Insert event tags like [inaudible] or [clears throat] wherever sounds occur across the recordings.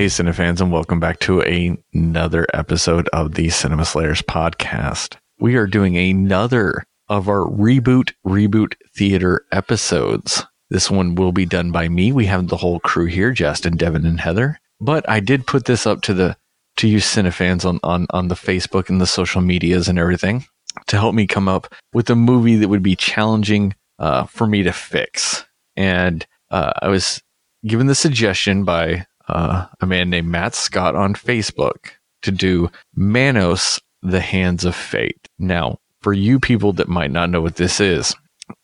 Hey, Cinefans, and welcome back to a- another episode of the Cinema Slayers podcast. We are doing another of our reboot, reboot theater episodes. This one will be done by me. We have the whole crew here, Justin, Devin, and Heather. But I did put this up to the to you Cinefans on, on, on the Facebook and the social medias and everything to help me come up with a movie that would be challenging uh, for me to fix. And uh, I was given the suggestion by uh, a man named Matt Scott on Facebook to do Manos, The Hands of Fate. Now, for you people that might not know what this is,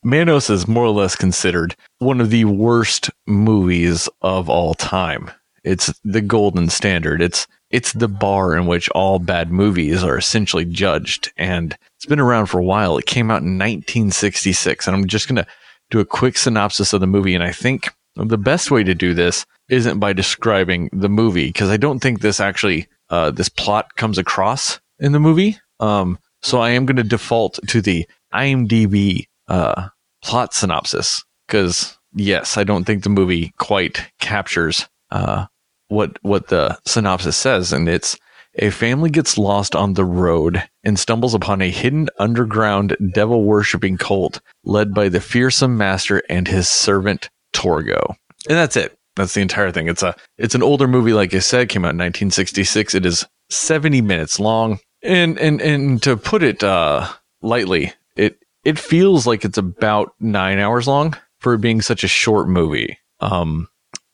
Manos is more or less considered one of the worst movies of all time. It's the golden standard. It's it's the bar in which all bad movies are essentially judged, and it's been around for a while. It came out in 1966, and I'm just gonna do a quick synopsis of the movie. And I think the best way to do this isn't by describing the movie because I don't think this actually uh, this plot comes across in the movie. Um, so I am going to default to the IMDb uh, plot synopsis because yes, I don't think the movie quite captures uh, what what the synopsis says, and it's a family gets lost on the road and stumbles upon a hidden underground devil worshipping cult led by the fearsome master and his servant Torgo. And that's it. That's the entire thing. It's a it's an older movie, like I said, came out in 1966. It is 70 minutes long, and and and to put it uh, lightly, it it feels like it's about nine hours long for being such a short movie. Um,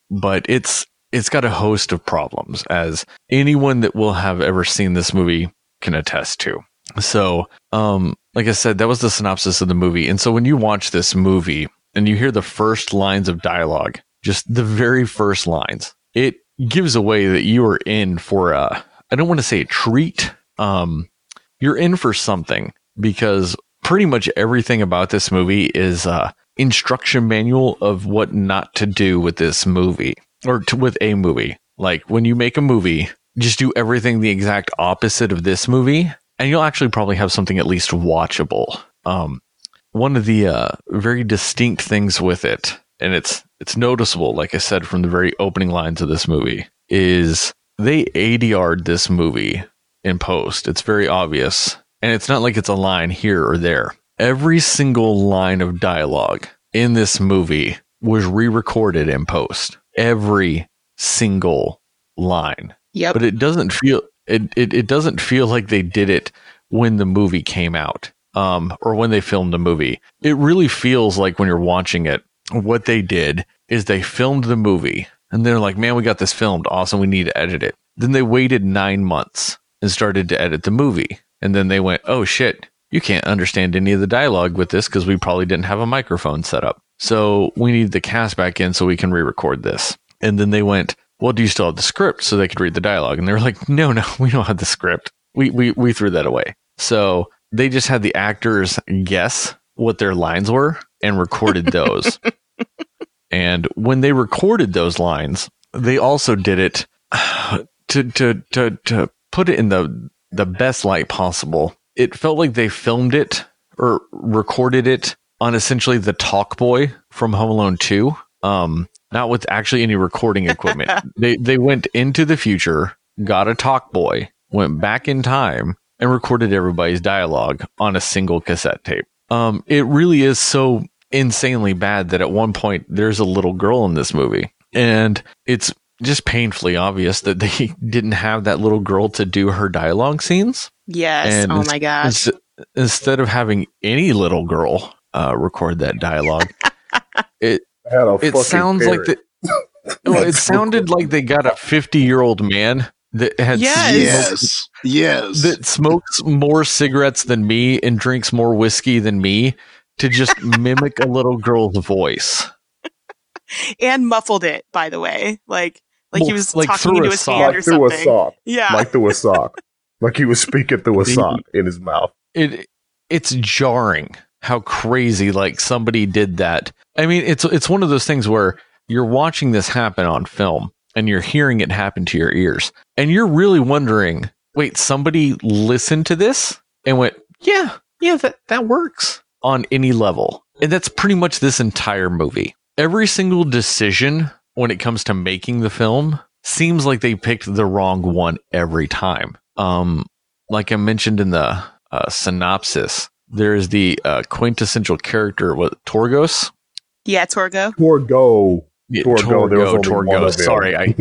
but it's it's got a host of problems, as anyone that will have ever seen this movie can attest to. So, um, like I said, that was the synopsis of the movie. And so when you watch this movie and you hear the first lines of dialogue, just the very first lines, it gives away that you are in for a, I don't want to say a treat. Um, you're in for something because pretty much everything about this movie is uh instruction manual of what not to do with this movie or to, with a movie. Like when you make a movie, just do everything the exact opposite of this movie, and you'll actually probably have something at least watchable. Um, one of the uh, very distinct things with it, and it's it's noticeable, like I said from the very opening lines of this movie, is they ADR'd this movie in post. It's very obvious, and it's not like it's a line here or there. Every single line of dialogue in this movie was re-recorded in post. Every single line. Yep. But it doesn't feel it, it it doesn't feel like they did it when the movie came out. Um, or when they filmed the movie. It really feels like when you're watching it, what they did is they filmed the movie and they're like, man, we got this filmed. Awesome. We need to edit it. Then they waited nine months and started to edit the movie. And then they went, oh shit, you can't understand any of the dialogue with this because we probably didn't have a microphone set up. So we need the cast back in so we can re record this. And then they went, well, do you still have the script so they could read the dialogue? And they were like, no, no, [laughs] we don't have the script. We, we, we threw that away. So they just had the actors guess what their lines were and recorded those. [laughs] and when they recorded those lines, they also did it to, to, to, to put it in the, the best light possible. It felt like they filmed it or recorded it on essentially the talk boy from Home Alone 2. Um, not with actually any recording equipment. [laughs] they they went into the future, got a talk boy, went back in time, and recorded everybody's dialogue on a single cassette tape. Um, it really is so insanely bad that at one point there's a little girl in this movie, and it's just painfully obvious that they [laughs] didn't have that little girl to do her dialogue scenes. Yes. And oh my gosh. Ins- Instead of having any little girl uh, record that dialogue, [laughs] it I had a it fucking sounds like the, well, it sounded like they got a 50 year old man that had Yes. smoked- Yes. Yes. that smokes more cigarettes than me and drinks more whiskey than me to just [laughs] mimic a little girl's voice. and muffled it, by the way. Like like he was like talking into a his sock. hand or like through a something. sock. Yeah. Like through a sock. like he was speaking through a [laughs] The- sock in his mouth. It it's jarring how crazy like somebody did that. I mean, it's it's one of those things where you're watching this happen on film and you're hearing it happen to your ears and you're really wondering, wait, somebody listened to this and went, "Yeah, yeah, that that works." On any level. And that's pretty much this entire movie. Every single decision when it comes to making the film seems like they picked the wrong one every time. Um, like I mentioned in the uh, synopsis, there's the uh, quintessential character, what Torgos? Yeah, Torgo. Torgo. Yeah, Torgo, there was Torgo. Sorry, I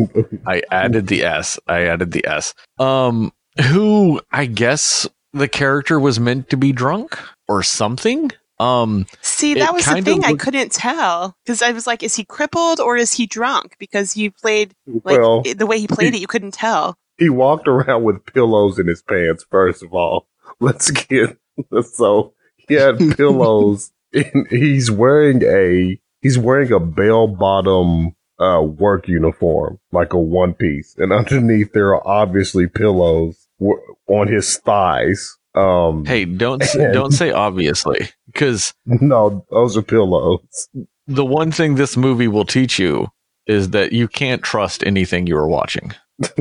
[laughs] I added the S. I added the S. Um, who I guess the character was meant to be drunk or something. Um, See, that was the kinda thing I couldn't tell because I was like, is he crippled or is he drunk? Because you played like well, the way he played it, you couldn't tell. he walked around with pillows in his pants. First of all, [laughs] let's get [laughs] so he had pillows. And he's wearing a he's wearing a bell bottom uh, work uniform, like a one piece, and underneath there are obviously pillows w- on his thighs. Um, hey, don't s- don't say obviously because [laughs] no, those are pillows. the one thing this movie will teach you is that you can't trust anything you are watching. [laughs]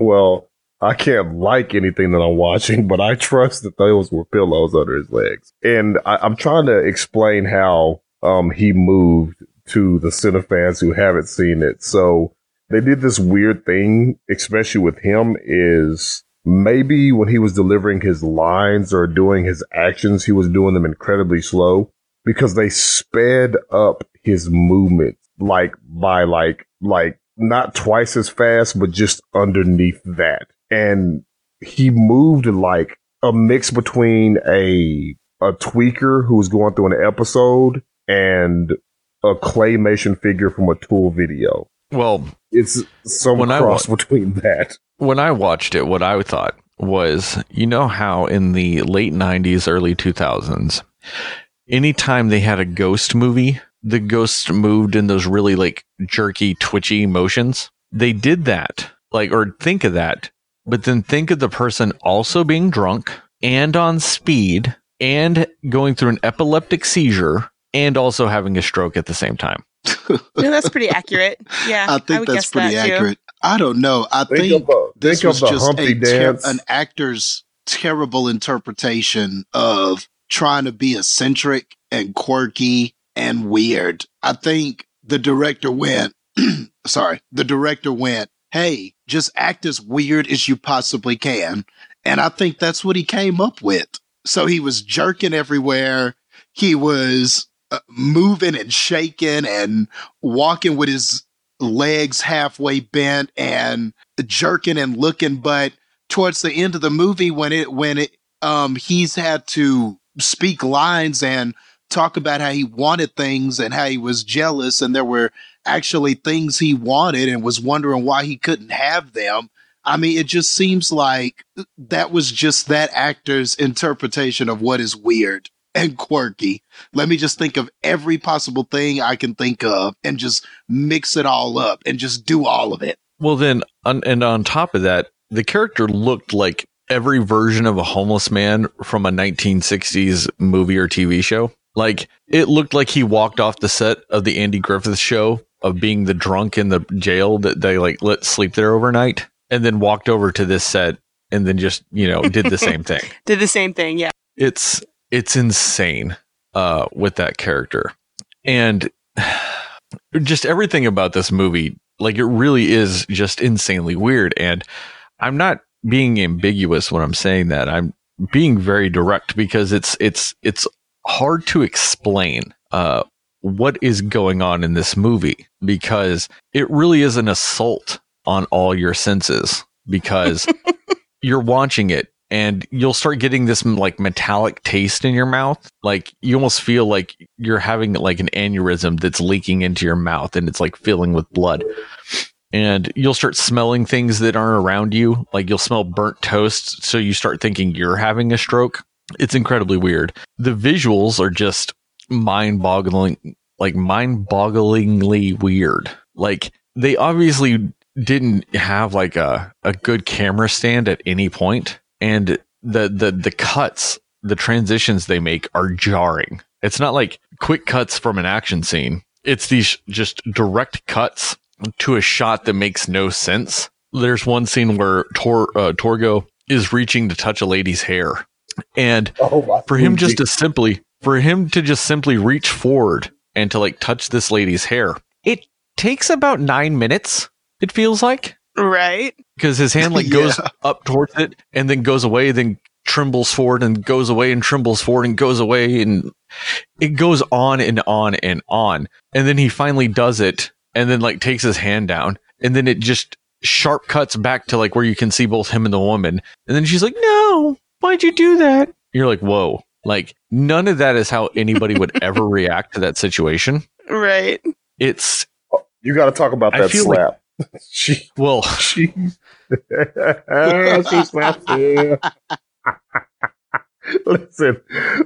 well, I can't like anything that I'm watching, but I trust that those were pillows under his legs. And I, I'm trying to explain how um, he moved to the cinefans who haven't seen it. So they did this weird thing, especially with him, is maybe when he was delivering his lines or doing his actions, he was doing them incredibly slow because they sped up his movement like by like like not twice as fast, but just underneath that. And he moved like a mix between a a tweaker who was going through an episode and a claymation figure from a tool video. Well, It's some When I cross wa- between that. when I watched it, what I thought was, you know how in the late 90s, early 2000s, anytime they had a ghost movie, the ghost moved in those really like jerky, twitchy motions. They did that, like, or think of that, but then think of the person also being drunk and on speed and going through an epileptic seizure and also having a stroke at the same time. [laughs] No, that's pretty accurate. Yeah, I think would that's guess pretty that, too. accurate. I don't know. I Think, think of, this think was just a ter- an actor's terrible interpretation of trying to be eccentric and quirky and weird. I think the director went, [clears throat] sorry, the director went, hey, just act as weird as you possibly can. And I think that's what he came up with. So he was jerking everywhere. He was uh, moving and shaking and walking with his legs halfway bent and jerking and looking. But towards the end of the movie, when it, when it, um, he's had to speak lines and talk about how he wanted things and how he was jealous and there were actually things he wanted and was wondering why he couldn't have them. I mean, it just seems like that was just that actor's interpretation of what is weird [laughs] and quirky. Let me just think of every possible thing I can think of and just mix it all up and just do all of it. Well, then, on, and on top of that, the character looked like every version of a homeless man from a 1960s movie or TV show. Like, it looked like he walked off the set of the Andy Griffith show of being the drunk in the jail that they like let sleep there overnight and then walked over to this set and then just, you know, did the same thing. [laughs] Did the same thing. Yeah. It's, it's insane, uh, with that character. And [sighs] just everything about this movie, like it really is just insanely weird. And I'm not being ambiguous when I'm saying that. I'm being very direct because it's it's it's hard to explain uh what is going on in this movie because it really is an assault on all your senses because [laughs] you're watching it and you'll start getting this mm, like metallic taste in your mouth. Like you almost feel like you're having like an aneurysm that's leaking into your mouth and it's like filling with blood. And you'll start smelling things that aren't around you. Like you'll smell burnt toast so you start thinking you're having a stroke. It's incredibly weird. The visuals are just mind-boggling like mind-bogglingly weird. Like they obviously didn't have like a, a good camera stand at any point and the the the cuts the transitions they make are jarring. It's not like quick cuts from an action scene. It's these just direct cuts to a shot that makes no sense. There's one scene where Tor, uh, torgo is reaching to touch a lady's hair. And oh, for him just to simply for him to just simply reach forward and to like touch this lady's hair it takes about nine minutes It feels like Right. because his hand like [laughs] goes Yeah. up towards it and then goes away, then trembles forward and goes away and trembles forward and goes away and it goes on and on and on. And then he finally does it and then like takes his hand down and then it just sharp cuts back to like where you can see both him and the woman. And then she's like, "No, why'd you do that?" You're like, "Whoa." Like none of that is how anybody would ever [laughs] react to that situation. Right. It's You got to talk about that feel like- slap. [laughs] she well, [laughs] she she slapped [laughs] listen,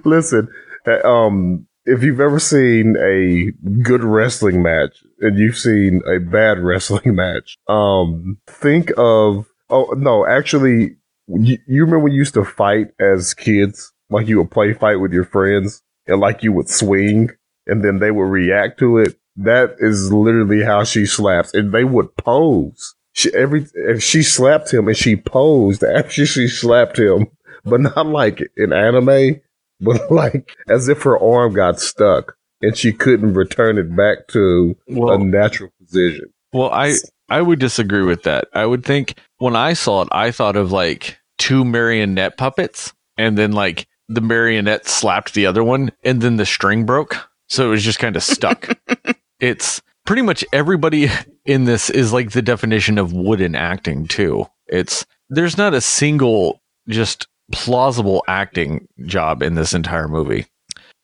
listen. uh, Um, if you've ever seen a good wrestling match and you've seen a bad wrestling match, um, think of oh no, actually, you, you remember when you used to fight as kids, like you would play fight with your friends, and like you would swing, and then they would react to it. That is literally how she slaps, and they would pose. She every if she slapped him and she posed [laughs] after she slapped him, but not like in anime, but [laughs] like as if her arm got stuck and she couldn't return it back to well, a natural position. Well, I I would disagree with that. I would think when I saw it, I thought of like two marionette puppets, and then like the marionette slapped the other one, and then the string broke, so it was just kind of stuck. [laughs] it's pretty much everybody in this is like the definition of wooden acting too. It's there's not a single just plausible acting job in this entire movie.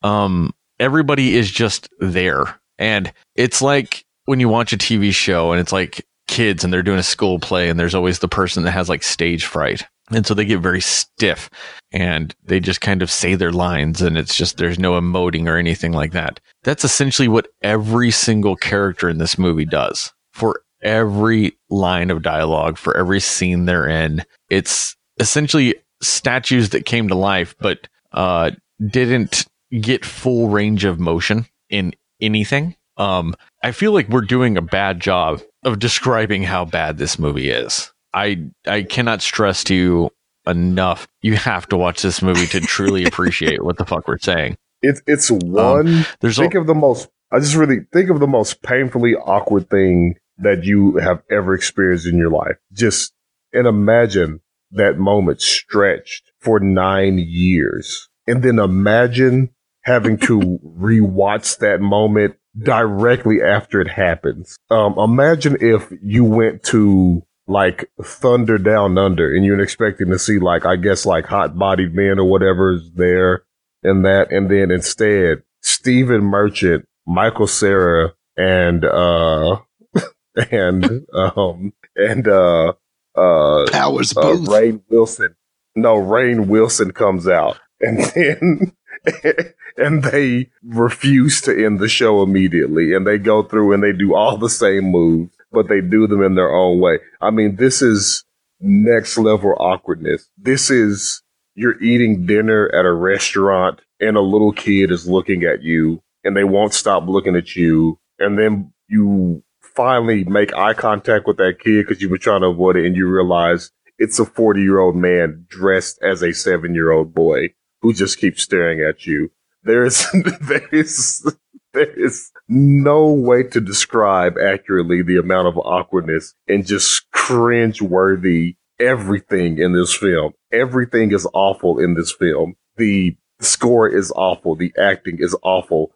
Um, everybody is just there, and it's like when you watch a TV show and it's like kids and they're doing a school play and there's always the person that has like stage fright. And so they get very stiff and they just kind of say their lines and it's just there's no emoting or anything like that. That's essentially what every single character in this movie does. For every line of dialogue, for every scene they're in, it's essentially statues that came to life but uh didn't get full range of motion in anything. Um I feel like we're doing a bad job of describing how bad this movie is. I I cannot stress to you enough. You have to watch this movie to truly [laughs] appreciate what the fuck we're saying. It's it's one. There's think a, of the most. I just really think of the most painfully awkward thing that you have ever experienced in your life. Just and imagine that moment stretched for nine years, and then imagine having to [laughs] rewatch that moment directly after it happens. Um, imagine if you went to like Thunder Down Under and you're expecting to see like I guess like hot bodied men or whatever is there and that, and then instead Stephen Merchant, Michael Cera, and uh [laughs] and um and uh uh, Powers uh Boothe. Rainn Wilson. No, Rainn Wilson comes out, and then [laughs] and they refuse to end the show immediately, and they go through and they do all the same moves, but they do them in their own way. I mean, this is next level awkwardness. This is you're eating dinner at a restaurant and a little kid is looking at you and they won't stop looking at you. And then you finally make eye contact with that kid because you've been trying to avoid it and you realize it's a 40 year old man dressed as a seven year old boy who just keeps staring at you. There is, [laughs] there is, there is no way to describe accurately the amount of awkwardness and just cringe worthy everything in this film. Everything is awful in this film. The score is awful. The acting is awful.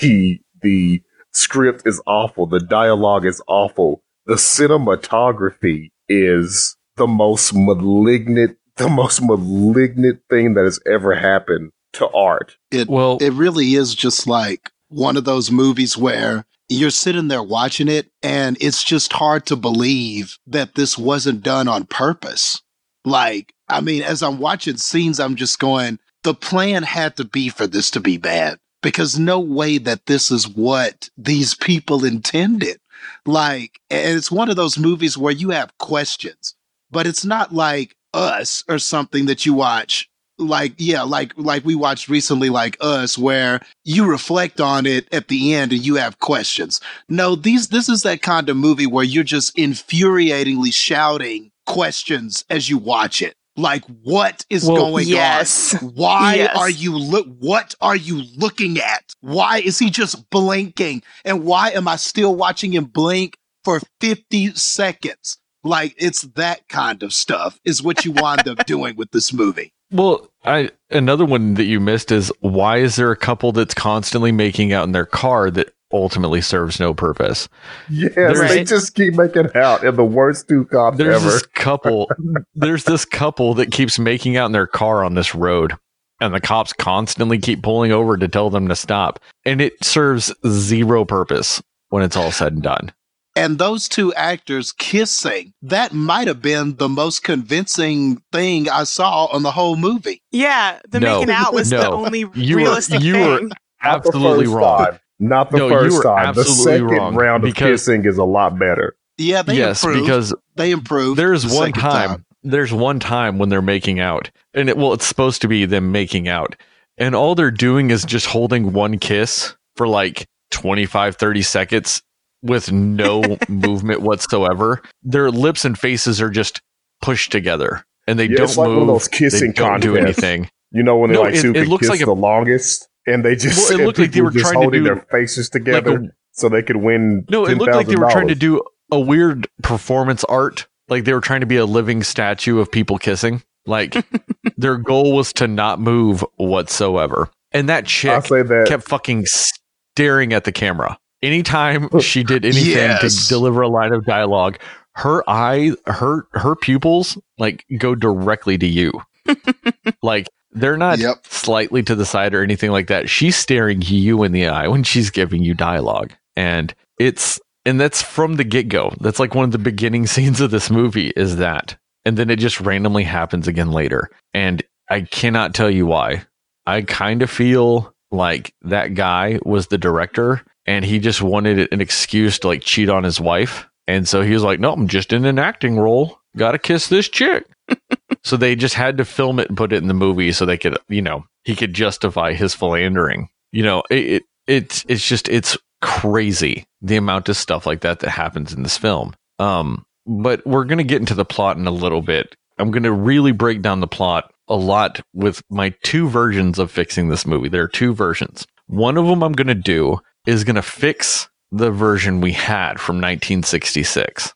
The, the script is awful. The dialogue is awful. The cinematography is the most malignant, the most malignant thing that has ever happened to art. It well, it really is just like one of those movies where you're sitting there watching it and it's just hard to believe that this wasn't done on purpose. Like, I mean, as I'm watching scenes, I'm just going, the plan had to be for this to be bad because no way that this is what these people intended. Like, and it's one of those movies where you have questions, but it's not like us or something that you watch like yeah like like we watched recently like us where you reflect on it at the end and you have questions no these this is that kind of movie where you're just infuriatingly shouting questions as you watch it like what is Well, going yes. on why [laughs] Yes. are you look what are you looking at why is he just blinking and why am i still watching him blink for 50 seconds. Like it's that kind of stuff is what you wind up doing with this movie. Well, I another one that you missed is why is there a couple that's constantly making out in their car that ultimately serves no purpose? Yes, There's- they just keep making out in the worst two cops There's ever. this couple [laughs] there's this couple that keeps making out in their car on this road and the cops constantly keep pulling over to tell them to stop and it serves zero purpose when it's all said and done. And those two actors kissing, that might have been the most convincing thing I saw on the whole movie. Yeah, the No. making out was the only You were- realistic you were thing. Not the Absolutely first wrong. Time. Not the No, you first were time. The absolutely second round of because- kissing is a lot better. Yeah, they yes, improved. because they improved. There's the one second time, There's one time when they're making out, and it well, it's supposed to be them making out, and all they're doing is just holding one kiss for like 25, 30 seconds with no [laughs] movement whatsoever. Their lips and faces are just pushed together, and they Yeah, don't like move. those they don't do anything. You know when they No, like it- see it looks kiss like a- the longest, and they just Well, it looked like they were trying to do, their faces Like together a, so they could win. no, it looked like they were trying to do a weird performance art. Like they were trying to be a living statue of people kissing. Like [laughs] their goal was to not move whatsoever. And that chick that kept fucking staring at the camera. Anytime oh, she did anything Yes. to deliver a line of dialogue, her eye, her her pupils like go directly to you. [laughs] like they're not Yep. slightly to the side or anything like that. She's staring you in the eye when she's giving you dialogue. And it's and that's from the get-go. That's like one of the beginning [laughs] scenes of this movie is that. And then it just randomly happens again later. And I cannot tell you why. I kind of feel like that guy was the director and he just wanted an excuse to like cheat on his wife. And so he was like, no, I'm just in an acting role. Gotta kiss this chick. [laughs] so they just had to film it and put it in the movie so they could, you know, he could justify his philandering. You know, it, it it's it's just it's crazy the amount of stuff like that that happens in this film. Um, but we're gonna get into the plot in a little bit. I'm gonna really break down the plot a lot with my two versions of fixing this movie. There are two versions. One of them I'm gonna do is gonna fix the version we had from 1966.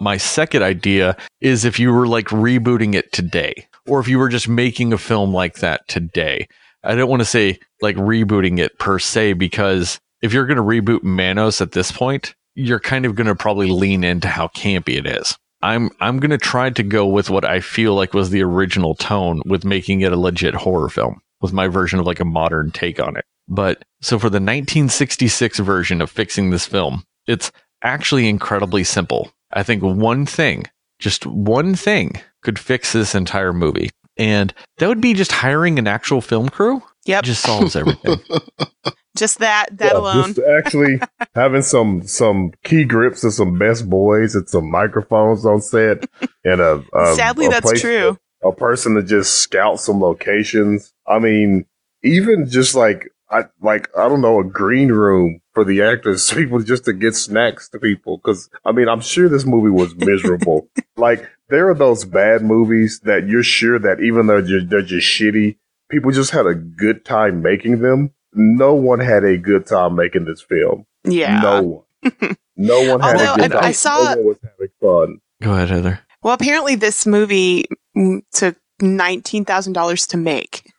My second idea is if you were like rebooting it today, or if you were just making a film like that today. I don't want to say like rebooting it per se, because if you're going to reboot Manos at this point, you're kind of going to probably lean into how campy it is. I'm I'm going to try to go with what I feel like was the original tone with making it a legit horror film with my version of like a modern take on it. But so for the 1966 version of fixing this film, it's actually incredibly simple. I think one thing, just one thing could fix this entire movie. And that would be just hiring an actual film crew. Yep, Just solves everything. [laughs] just that that Yeah, alone. Just actually [laughs] having some some key grips and some best boys and some microphones on set and a, a Sadly, a that's place- true. A person to just scout some locations. I mean, even just like I like I don't know a green room for the actors, [laughs] people just to get snacks to people. Because I mean, I'm sure this movie was [laughs] miserable. like there are those bad movies that you're sure that even though they're, they're just shitty, people just had a good time making them. No one had a good time making this film. Yeah. No one. [laughs] No one had Although a good I- time. I saw- no one was having fun. Go ahead, Heather. Well, apparently this movie mm, took nineteen thousand dollars to make.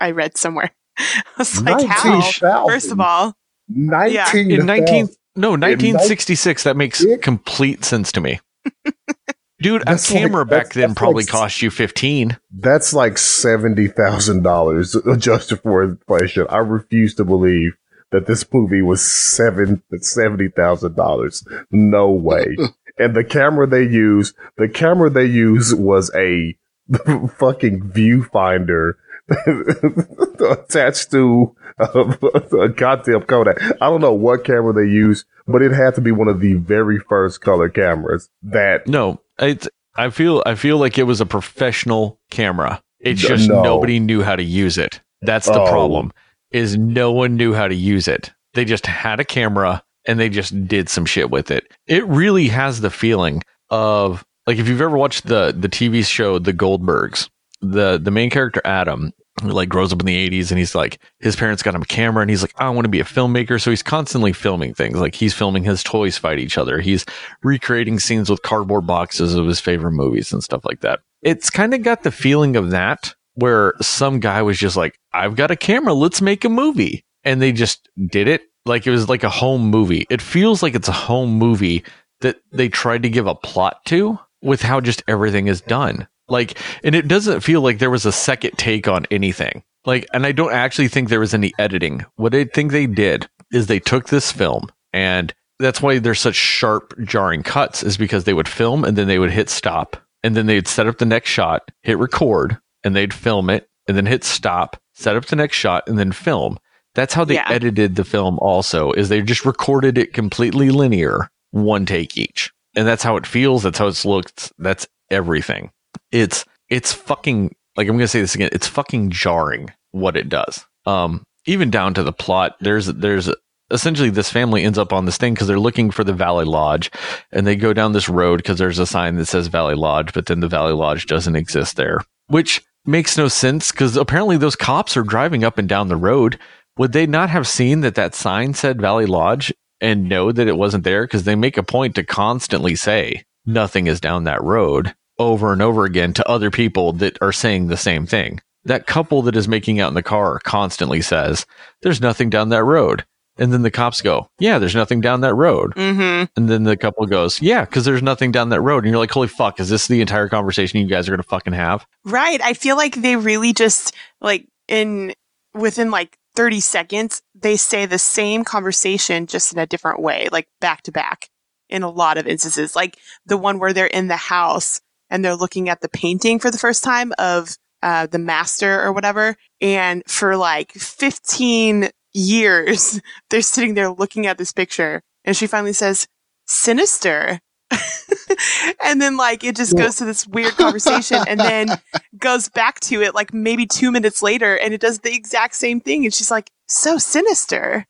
I read somewhere. I was like, how? 19,000. First of all, Nineteen In 19 thousand. no, 1966 that makes Yeah. complete sense to me. [laughs] Dude, a That's like- camera back that's- then that's probably like- cost you 15. That's like seventy thousand dollars [laughs] adjusted for inflation. I refuse to believe that this movie was seven seventy thousand dollars. No way. [laughs] and the camera they use, the camera they use was a fucking viewfinder [laughs] attached to uh, a, [laughs] a goddamn Kodak. I don't know what camera they use, but it had to be one of the very first color cameras that No, it's I feel I feel like it was a professional camera. It's No. just nobody knew how to use it. That's the Oh. problem. Is no one knew how to use it. They just had a camera and they just did some shit with it. It really has the feeling of like if you've ever watched the the TV show The Goldbergs, the the main character Adam, like grows up in the 80s and he's like his parents got him a camera and he's like I want to be a filmmaker. So he's constantly filming things. Like he's filming his toys fight each other. He's recreating scenes with cardboard boxes of his favorite movies and stuff like that. It's kind of got the feeling of that where some guy was just like I've got a camera. Let's make a movie. And they just did it. Like it was like a home movie. It feels like it's a home movie that they tried to give a plot to with how just everything is done like, and it doesn't feel like there was a second take on anything. Like, and I don't actually think there was any editing. What I think they did is they took this film and that's why there's such sharp jarring cuts is because they would film and then they would hit stop and then they'd set up the next shot, hit record and they'd film it and then hit stop, set up the next shot and then film. That's how they Yeah. edited the film also is they just recorded it completely linear, one take each. And that's how it feels, that's how it's looked, that's everything it's it's fucking like I'm gonna say this again. It's fucking jarring what it does. Um, even down to the plot. There's there's essentially this family ends up on this thing because they're looking for the Valley Lodge, and they go down this road because there's a sign that says Valley Lodge, but then the Valley Lodge doesn't exist there, which makes no sense because apparently those cops are driving up and down the road. Would they not have seen that that sign said Valley Lodge and know that it wasn't there? Because they make a point to constantly say nothing is down that road over and over again to other people that are saying the same thing. That couple that is making out in the car constantly says, There's nothing down that road. And then the cops go, Yeah, there's nothing down that road. Mm-hmm. And then the couple goes, Yeah, because there's nothing down that road. And you're like, Holy fuck, is this the entire conversation you guys are going to fucking have? Right. I feel like they really just like in within like 30 seconds, they say the same conversation just in a different way, like back to back in a lot of instances. Like the one where they're in the house and they're looking at the painting for the first time of uh, the master or whatever. And for like 15 years, [laughs] they're sitting there looking at this picture. And she finally says, Sinister. [laughs] and then like it just Well- goes to this weird conversation and then [laughs] goes back to it like maybe two minutes later and it does the exact same thing. And she's like, so sinister.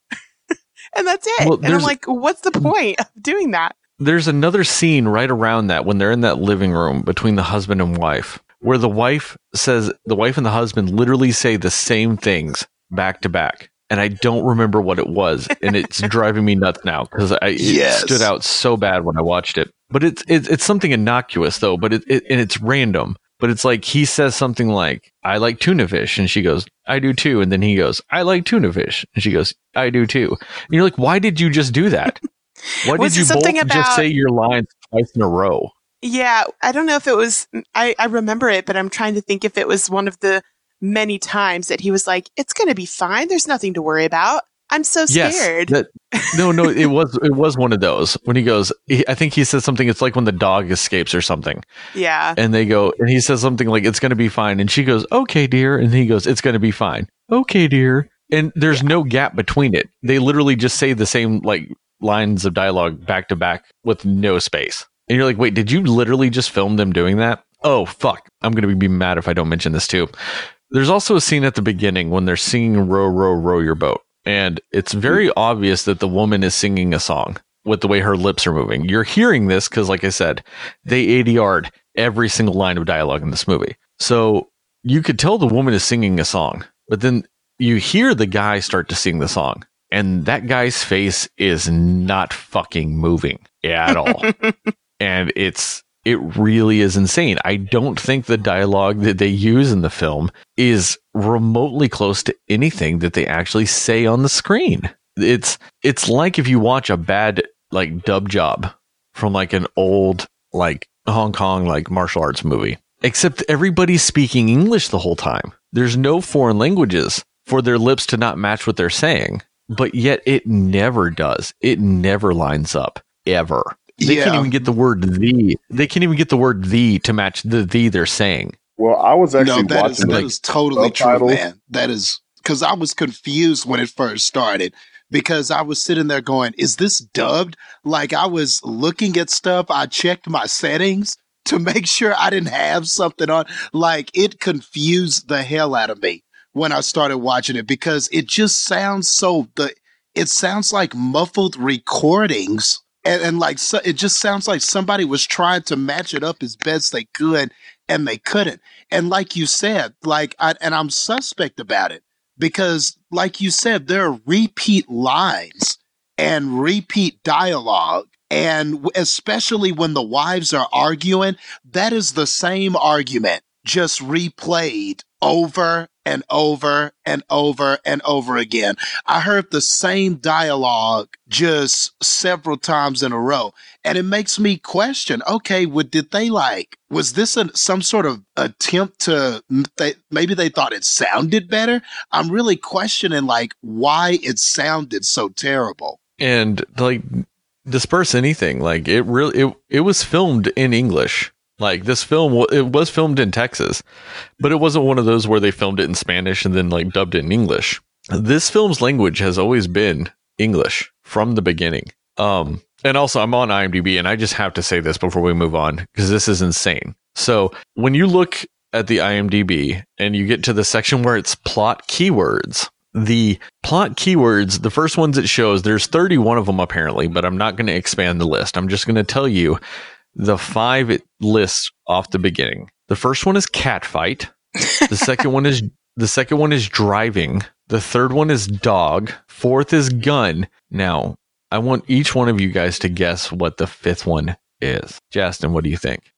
and that's it. Well, and I'm like, what's the point of doing that? There's another scene right around that when they're in that living room between the husband and wife, where the wife says, the wife and the husband literally say the same things back to back. And I don't remember what it was. And it's [laughs] driving me nuts now because I it Yes. stood out so bad when I watched it. But it's it's, it's something innocuous though, but it, it and it's random. But it's like he says something like, I like tuna fish. And she goes, I do too. And then he goes, I like tuna fish. And she goes, I do too. And you're like, why did you just do that? Why Was did you both something just about- say your lines twice in a row? Yeah, I don't know if it was, mm, I, I remember it, but I'm trying to think if it was one of the many times that he was like, it's going to be fine. There's nothing to worry about. I'm so scared. Yes. That, [laughs] no, no, it was it was one of those when he goes. He, I think he says something. It's like when the dog escapes or something, yeah. and they go, and he says something like, "It's going to be fine," and she goes, "Okay, dear," and he goes, "It's going to be fine." Okay, dear. And there's no gap between it. They literally just say the same like lines of dialogue back to back with no space. And you're like, wait, did you literally just film them doing that? Oh fuck, I'm going to be mad if I don't mention this too. There's also a scene at the beginning when they're singing "Row, row, row your boat," and it's very obvious that the woman is singing a song with the way her lips are moving. You're hearing this because, like I said, they ADR'd every single line of dialogue in this movie, so you could tell the woman is singing a song, but then you hear the guy start to sing the song, and that guy's face is not fucking moving at all [laughs] and it's it really is insane. I don't think the dialogue that they use in the film is remotely close to anything that they actually say on the screen. It's it's like if you watch a bad like dub job from like an old like Hong Kong like martial arts movie. Except everybody's speaking English the whole time. There's no foreign languages for their lips to not match what they're saying. But yet it never does. It never lines up ever. They can't even get the word the. They can't even get the word the to match the the they're saying. Well, I was No, actually that is watching that the is totally true, subtitles. man. That is because I was confused when it first started because I was sitting there going, "Is this dubbed?" Like I was looking at stuff. I checked my settings to [laughs] make sure I didn't have something on. Like it confused the hell out of me when I started watching it because it just sounds so the. It sounds like muffled recordings. And, and like so, it just sounds like somebody was trying to match it up as best they could and they couldn't And like you said, like, I, and I'm suspect about it because, like you said, there are repeat lines and repeat dialogue. And especially when the wives are arguing, that is the same argument just replayed over and over and over and over again. I heard the same dialogue just several times in a row. And it makes me question, okay, what did they like? Was this a, some sort of attempt to, they, maybe they thought it sounded better? I'm really questioning like why it sounded so terrible. And like disperse anything, like it really, it, it was filmed in English. Like this film, it was filmed in Texas, but it wasn't one of those where they filmed it in Spanish and then like dubbed it in English. This film's language has always been English from the beginning. Um, and also I'm on IMDb and I just have to say this before we move on because this is insane. So when you look at the IMDb and you get to the section where it's plot keywords, the plot keywords, the first ones it shows, there's 31 of them apparently, but I'm not going to expand the list. I'm just going to tell you the five it lists off the beginning. The first one is catfight. The second one is [laughs] the second one is driving. The third one is dog. Fourth is gun. Now, I want each one of you guys to guess what the fifth one is. Justin, what do you think?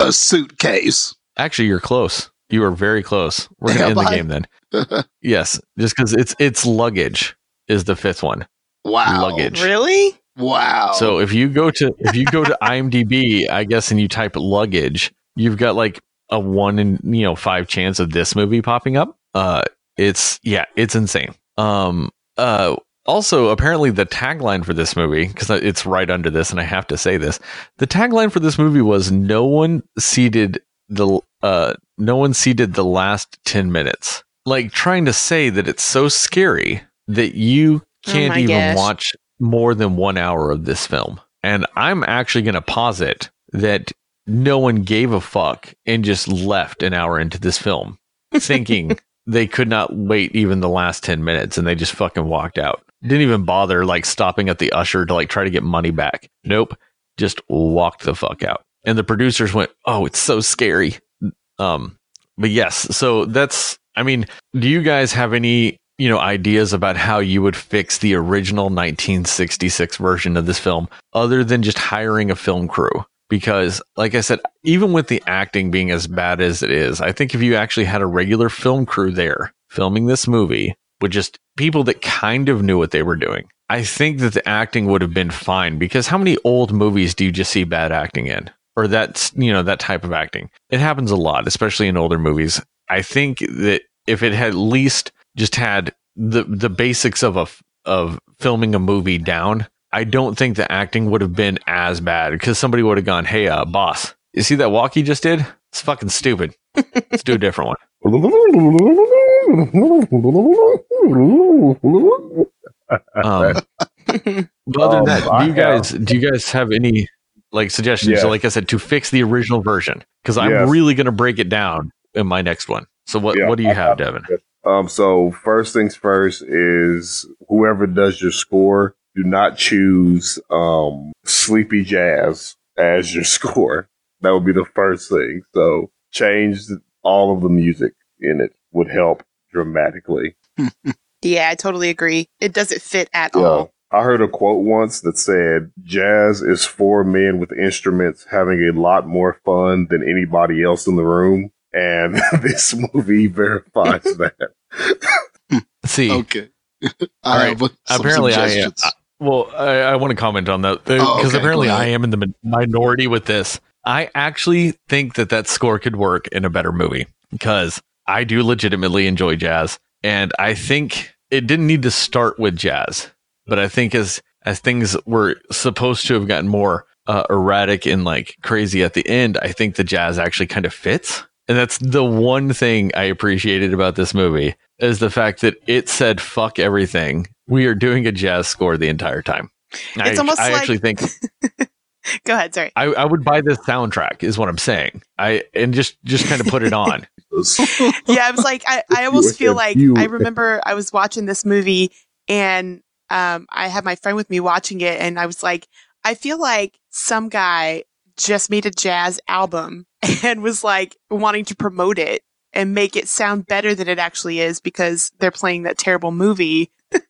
A suitcase. Actually, you're close. You are very close. We're gonna Am end the game then. [laughs] yes, just because it's it's luggage is the fifth one. Wow. Luggage. Really? Wow. So if you go to if you go to [laughs] IMDb, I guess, and you type luggage, you've got like a one in you know five chance of this movie popping up. Uh, it's yeah, it's insane. Um, uh, also apparently the tagline for this movie because it's right under this, and I have to say this: the tagline for this movie was "No one seated the uh, no one seated the last ten minutes." Like trying to say that it's so scary that you Oh can't my even gosh. watch more than one hour of this film. And I'm actually going to posit that no one gave a fuck and just left an hour into this film [laughs] thinking they could not wait even the last 10 minutes and they just fucking walked out. Didn't even bother like stopping at the usher to like try to get money back. Nope. Just walked the fuck out. And the producers went, "Oh, it's so scary." Um but yes, so that's I mean, do you guys have any you know ideas about how you would fix the original 1966 version of this film other than just hiring a film crew. Because like i said even with the acting being as bad as it is i think if you actually had a regular film crew there filming this movie with just people that kind of knew what they were doing i think that the acting would have been fine. Because how many old movies do you just see bad acting in? Or that's you know that type of acting. It happens a lot especially in older movies. I think that if it had at least just had the the basics of a of filming a movie down, I don't think the acting would have been as bad because somebody would have gone, "Hey, uh, boss, you see that walk you just did? It's fucking stupid. Let's do a different one." [laughs] Um, but other than that, Um, do you guys do you guys have any like suggestions? Yes. So like I said, to fix the original version because I'm Yes. really going to break it down in my next one. So what Yeah, what do you I have, have- Devin? Um, so first things first is whoever does your score, do not choose um sleepy jazz as your [laughs] score. That would be the first thing. So change all of the music in it would help dramatically. [laughs] Yeah, I totally agree. It doesn't fit at Yeah. all. I heard a quote once that said, jazz is four men with instruments having a lot more fun than anybody else in the room. And [laughs] this movie verifies [laughs] that. [laughs] See, okay. All right. have, some apparently I am. I- well, I, I want to comment on that because Oh, okay, apparently I am in the minority with this. I actually think that that score could work in a better movie because I do legitimately enjoy jazz, and I think it didn't need to start with jazz, but I think as as things were supposed to have gotten more uh, erratic and like crazy at the end, I think the jazz actually kind of fits. And that's the one thing I appreciated about this movie is the fact that it said fuck everything. We are doing a jazz score the entire time. It's I, almost I like- actually think [laughs] Go ahead. Sorry. I, I would buy this soundtrack is what I'm saying. I and just just kind of put it on. [laughs] [laughs] yeah, I was like, I, I almost feel like. I remember I was watching this movie and um, I had my friend with me watching it, and I was like, I feel like some guy just made a jazz album [laughs] and was like wanting to promote it and make it sound better than it actually is because they're playing that terrible movie [laughs]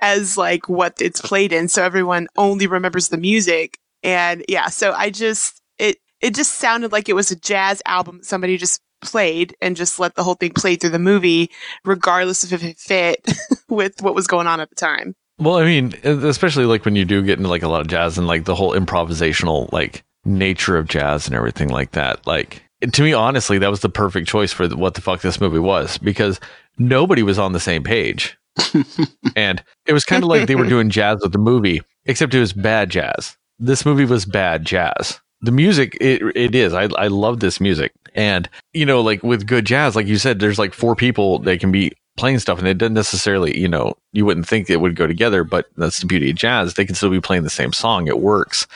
as like what it's played in. So everyone only remembers the music. And yeah, so I just, it, it just sounded like it was a jazz album somebody just played and just let the whole thing play through the movie, regardless of if it fit [laughs] with what was going on at the time. Well, I mean, especially like when you do get into like a lot of jazz and like the whole improvisational like nature of jazz and everything like that. Like to me, honestly, that was the perfect choice for what the fuck this movie was because nobody was on the same page. [laughs] and it was kind of like they were doing jazz with the movie, except it was bad jazz. This movie was bad jazz. The music, it, it is. I, I love this music. And, you know, like with good jazz, like you said, there's like four people that can be playing stuff and it doesn't necessarily, you know, you wouldn't think it would go together, but that's the beauty of jazz. They can still be playing the same song. It works.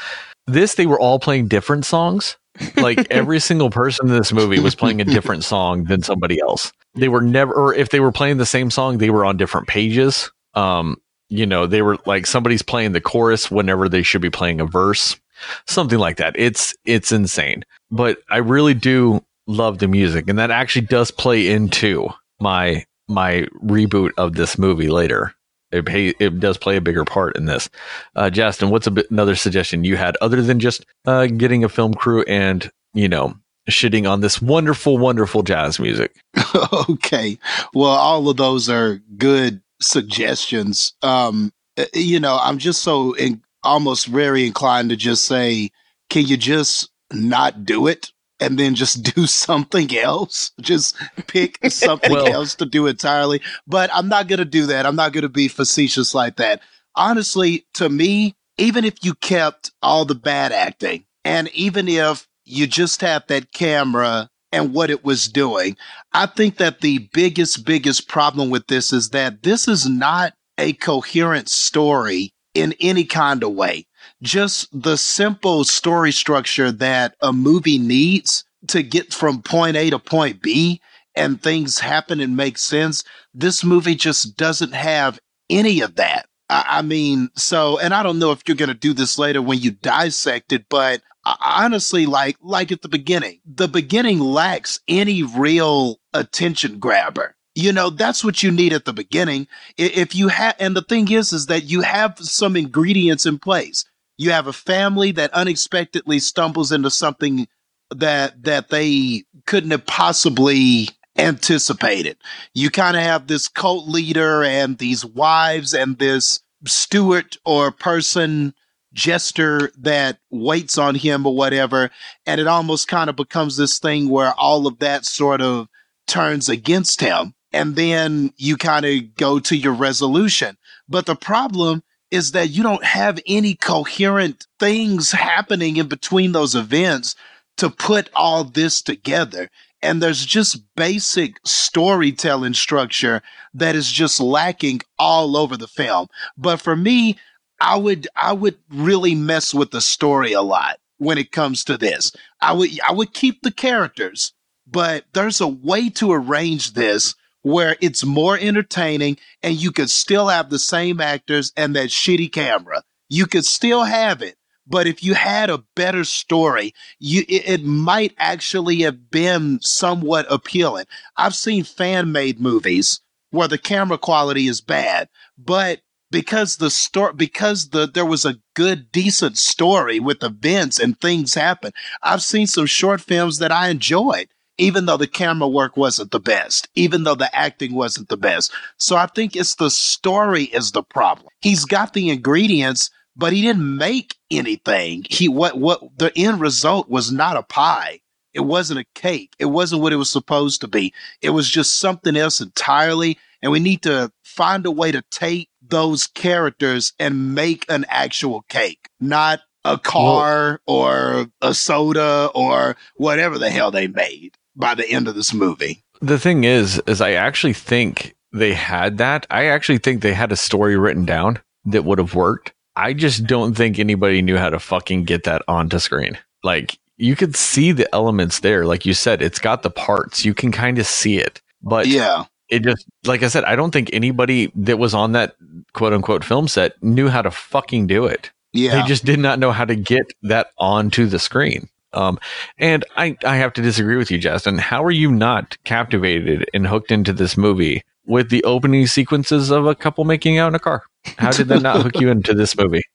This, they were all playing different songs. like [laughs] every single person in this movie was playing a different song than somebody else. They were never, or if they were playing the same song, they were on different pages. Um, you know, they were like somebody's playing the chorus whenever they should be playing a verse, something like that. It's, it's insane, but I really do love the music and that actually does play into my my reboot of this movie later. It pay, it does play a bigger part in this. Uh, Justin, what's bit, another suggestion you had other than just uh, getting a film crew and you know shitting on this wonderful, wonderful jazz music? [laughs] okay, well, all of those are good suggestions. Um, eh, you know, I'm just so in, almost very inclined to just say, can you just not do it? And then just [laughs] do something else. Just pick [laughs] something well, else to do entirely. But I'm not going to do that. I'm not going to be facetious like that. Honestly, to me, even if you kept all the bad acting and even if you just had that camera and what it was doing, I think that the biggest, biggest problem with this is that this is not a coherent story in any kind of way just the simple story structure that a movie needs to get from point A to point B and things happen and make sense. This movie just doesn't have any of that. I, I mean, so, and I don't know if you're going to do this later when you dissect it, but honestly, like, like at the beginning, the beginning lacks any real attention grabber. You know, that's what you need at the beginning. If you have, and the thing is, is that you have some ingredients in place. You have a family that unexpectedly stumbles into something that that they couldn't have possibly anticipated. You kind of have this cult leader and these wives and this steward or person jester that waits on him or whatever and it almost kind of becomes this thing where all of that sort of turns against him and then you kind of go to your resolution but the problem is that you don't have any coherent things happening in between those events to put all this together. And there's just basic storytelling structure that is just lacking all over the film. But for me, I would I would really mess with the story a lot when it comes to this. I would I would keep the characters, but there's a way to arrange this where it's more entertaining and you could still have the same actors and that shitty camera. You could still have it. But if you had a better story, you it, it might actually have been somewhat appealing. I've seen fan made movies where the camera quality is bad, but because the story because the there was a good decent story with events and things happen. I've seen some short films that I enjoyed even though the camera work wasn't the best, even though the acting wasn't the best. So I think it's the story is the problem. He's got the ingredients, but he didn't make anything. He what what the end result was not a pie. It wasn't a cake. It wasn't what it was supposed to be. It was just something else entirely. And we need to find a way to take those characters and make an actual cake, not a car or a soda or whatever the hell they made by the end of this movie. The thing is, is I actually think they had that. I actually think they had a story written down that would have worked. I just don't think anybody knew how to fucking get that onto screen. Like you could see the elements there. Like you said, it's got the parts. You can kind of see it. But yeah, it just, like I said, I don't think anybody that was on that quote unquote film set knew how to fucking do it. Yeah. They just did not know how to get that onto the screen. Um, and I, I have to disagree with you, Justin. How are you not captivated and hooked into this movie with the opening sequences of a couple making out in a car? How did that not hook you into this movie? [laughs]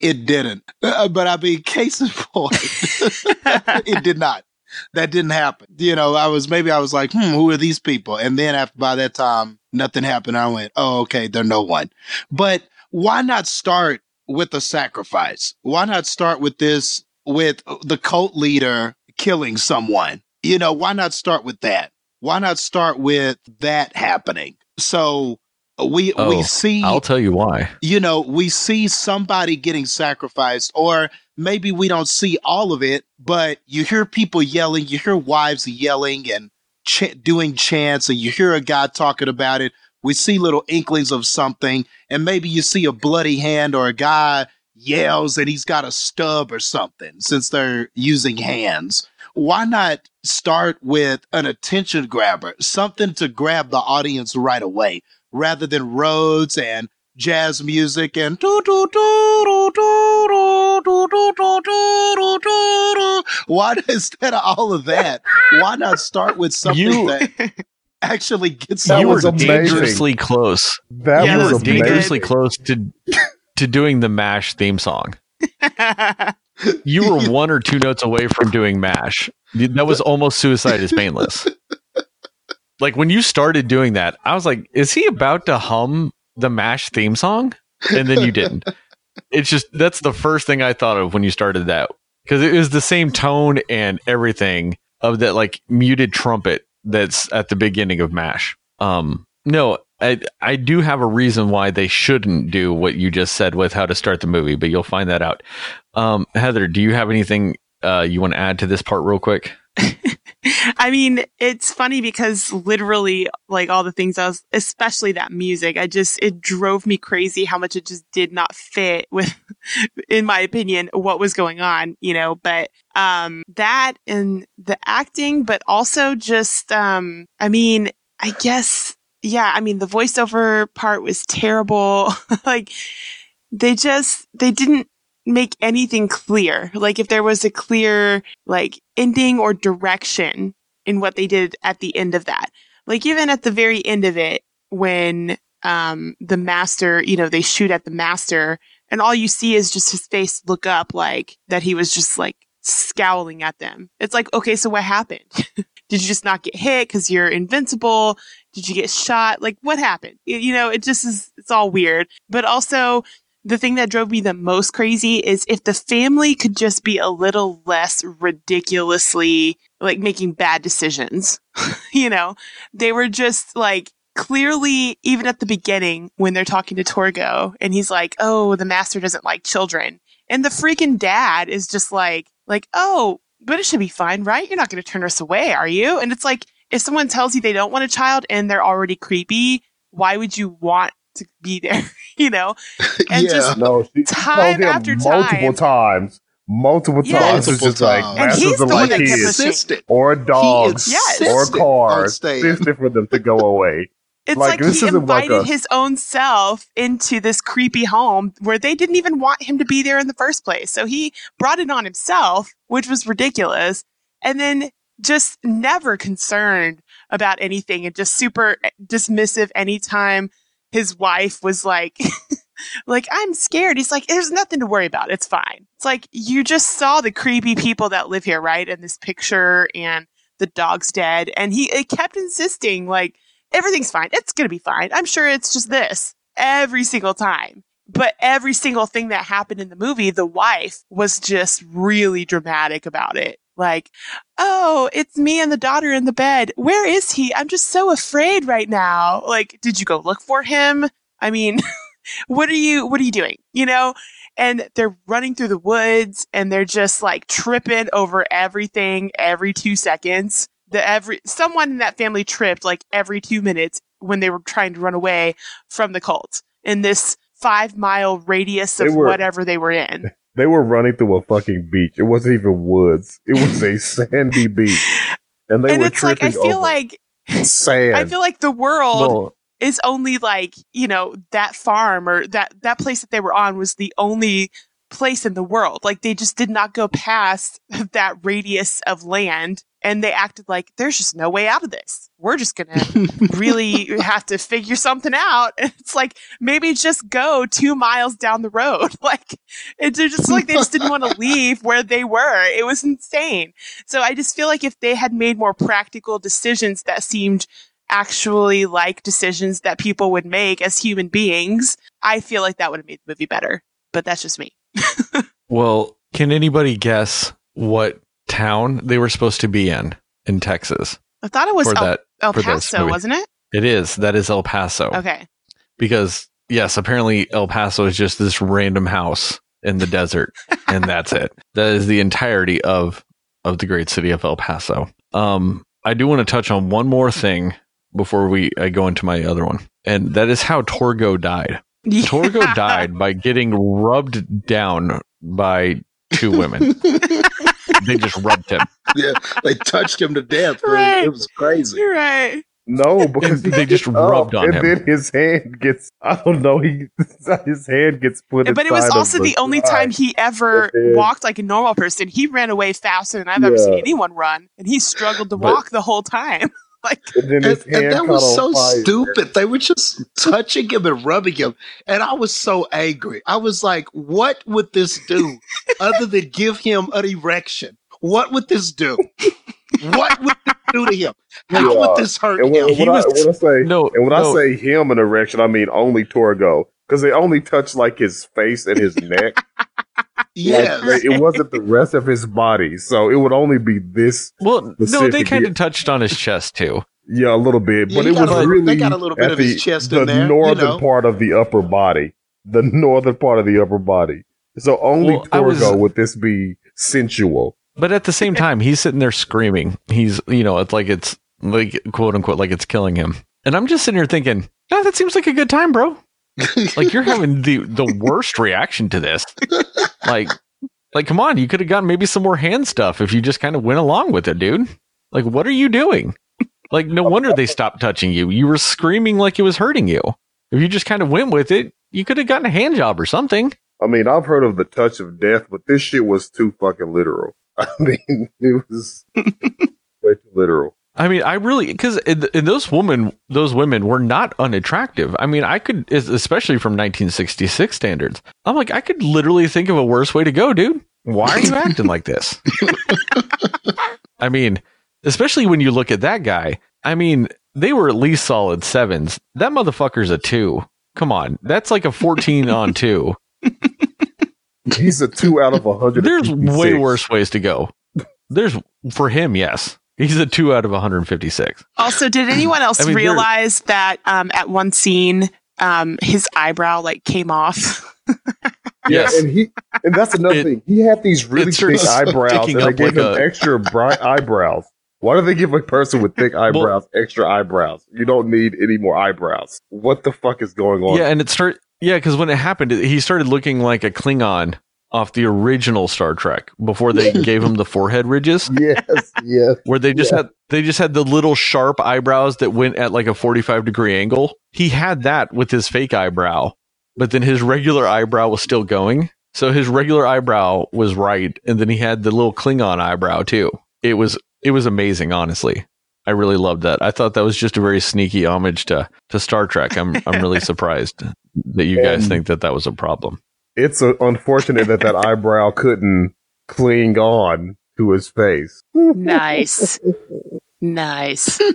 It didn't. Uh, but I mean, case in point, [laughs] it did not. That didn't happen. You know, I was maybe I was like, hmm, who are these people? And then after by that time, nothing happened. I went, oh, okay, they're no one. But why not start with a sacrifice? Why not start with this with the cult leader killing someone? You know, why not start with that? Why not start with that happening? So uh, we Oh, we see I'll tell you why. you know, we see somebody getting sacrificed, or maybe we don't see all of it, but you hear people yelling, you hear wives yelling and ch- doing chants, and you hear a guy talking about it. We see little inklings of something, and maybe you see a bloody hand or a guy yells and he's got a stub or something since they're using hands. Why not start with an attention grabber, something to grab the audience right away rather than roads and jazz music and do do do do do do do do do do do do do. why instead of all of that why not start with something that actually gets you were dangerously close that was dangerously close to to doing the Mash theme song. [laughs] You were one or two notes away from doing Mash. That was almost Suicide is Painless. [laughs] Like when you started doing that, I was like, is he about to hum the Mash theme song? And then you didn't. [laughs] It's just that's the first thing I thought of when you started that because it was the same tone and everything of that like muted trumpet that's at the beginning of Mash. Um, no, I I do have a reason why they shouldn't do what you just said with how to start the movie, but you'll find that out. Um, Heather, do you have anything uh, you want to add to this part real quick? [laughs] I mean, it's funny because literally, like all the things I was, especially that music, I just, it drove me crazy how much it just did not fit with, [laughs] in my opinion, what was going on, you know, but, um, that and the acting, but also just, um, I mean, I guess, yeah, I mean, the voiceover part was terrible. [laughs] like, they just, they didn't make anything clear. Like, if there was a clear, like, ending or direction in what they did at the end of that. Like even at the very end of it, when um the master, you know, they shoot at the master and all you see is just his face look up like that he was just like scowling at them. It's like, okay, so what happened? [laughs] Did you just not get hit because you're invincible? Did you get shot? Like what happened? You know, it just is, it's all weird. But also the thing that drove me the most crazy is if the family could just be a little less ridiculously like making bad decisions. [laughs] you know, they were just like clearly, even at the beginning when they're talking to Torgo and he's like, Oh, the master doesn't like children. And the freaking dad is just like, like, Oh, but it should be fine, right? You're not going to turn us away, are you? And it's like, if someone tells you they don't want a child and they're already creepy, why would you want to be there? [laughs] you know? [laughs] And yeah. just No, she Time told him after multiple time. times, multiple Yes. times. It's Multiple just like times. And masters he's the one that kept kids insisted. or dogs Yes. or insisted on cars, staying. insisted for them to go away. It's Like, like, this he isn't like invited a- his own self into this creepy home where they didn't even want him to be there in the first place. So he brought it on himself, which was ridiculous. And then just never concerned about anything and just super eh, dismissive anytime his wife was like, [laughs] like, I'm scared. He's like, there's nothing to worry about. It's fine. It's like, you just saw the creepy people that live here, right? In this picture and the dog's dead. And he kept insisting, like, everything's fine. It's going to be fine. I'm sure it's just this every single time. But every single thing that happened in the movie, the wife was just really dramatic about it. Like, oh, it's me and the daughter in the bed. Where is he? I'm just so afraid right now. Like, did you go look for him? I mean, [laughs] what are you, what are you doing? You know? And they're running through the woods and they're just like tripping over everything every two seconds. The every, someone in that family tripped like every two minutes when they were trying to run away from the cult in this five mile radius They of were- whatever they were in. They were running through a fucking beach. It wasn't even woods. It was a [laughs] sandy beach, and they and were it's like, I feel over like, sand. I feel like the world Well, is only like, you know, that farm or that, that place that they were on was the only place in the world. Like they just did not go past [laughs] that radius of land and they acted like there's just no way out of this. We're just going [laughs] to really have to figure something out. And it's like maybe just go 2 miles down the road. [laughs] Like it's just like they just didn't want to [laughs] leave where they were. It was insane. So I just feel like if they had made more practical decisions that seemed actually like decisions that people would make as human beings, I feel like that would have made the movie better. But that's just me. Well, can anybody guess what town they were supposed to be in in Texas I thought it was El, that? El Paso, wasn't it? It is. That is El Paso. Okay. Because yes, apparently El Paso is just this random house in the desert, and [laughs] that's it. That is the entirety of of the great city of El Paso. Um, I do want to touch on one more thing before we I go into my other one, and that is how Torgo died. Torgo died by getting rubbed down by two women. [laughs] they just rubbed him. yeah, they touched him to death. Right. It was crazy. You're right. No, [laughs] because they just he [laughs] oh, rubbed on and him. then his hand gets. I don't know. He [laughs] his hand gets put. but it was also the only guy. time he ever walked like a normal person. He ran away faster than I've ever seen anyone run, and he struggled to But- walk the whole time. [laughs] like, And then And, his and hand that was so fire. stupid. They were just touching him and rubbing him. And I was so angry. I was like, what would this do [laughs] other than give him an erection? What would this do? What would this do to him? How Yeah. would this hurt And when, him? He when, I, was- when I say No, and when no. I say him an erection, I mean only Torgo because they only touched like his face and his neck. [laughs] Yes. Like, it wasn't the rest of his body, so it would only be this. Well, no, they kind of touched on his chest too. Yeah, a little bit, Yeah, but he it was a really they got a little bit at of the, his chest the in there, you northern know. part of the upper body, the [laughs] northern part of the upper body. So only Well, I was- would this be sensual. But at the same time, he's sitting there screaming. He's, you know, it's like it's like quote unquote like it's killing him. And I'm just sitting here thinking, yeah, that seems like a good time, bro. [laughs] Like you're having the the worst reaction to this. Like, like come on, you could have gotten maybe some more hand stuff if you just kind of went along with it, dude. Like, what are you doing? Like, no wonder they stopped touching you. You were screaming like it was hurting you. If you just kind of went with it, you could have gotten a hand job or something. I mean, I've heard of the touch of death, but this shit was too fucking literal. [laughs] I mean, it was [laughs] way too literal. I mean, I really because those women, those women were not unattractive. I mean, I could, especially from 1966 standards. I'm like, I could literally think of a worse way to go, dude. Why are you acting like this? [laughs] I mean, especially when you look at that guy. I mean, they were at least solid sevens. That motherfucker's a two. Come on, that's like a 14 on two. He's a two out of a hundred. There's way worse ways to go. There's for him, yes, he's a two out of 156. also, did [clears throat] anyone else I mean, realize that um, at one scene, um, his eyebrow like came off? Yeah, Yes. and he and that's another It- thing. He had these really it thick [laughs] eyebrows, and they gave like him a- extra bright eyebrows. Why do they give a person with thick [laughs] eyebrows extra eyebrows? You don't need any more eyebrows. What the fuck is going on? Yeah, and it start yeah, because when it happened, he started looking like a Klingon off the original Star Trek before they [laughs] gave him the forehead ridges, Yes, yes. [laughs] where they just Yeah. had they just had the little sharp eyebrows that went at like a forty five degree angle. He had that with his fake eyebrow, but then his regular eyebrow was still going. So his regular eyebrow was right, and then he had the little Klingon eyebrow too. It was it was amazing, honestly. I really loved that. I thought that was just a very sneaky homage to to Star Trek. I'm I'm really [laughs] surprised that you guys And- think that that was a problem. It's uh unfortunate that that eyebrow couldn't cling on to his face. nice, nice. [laughs]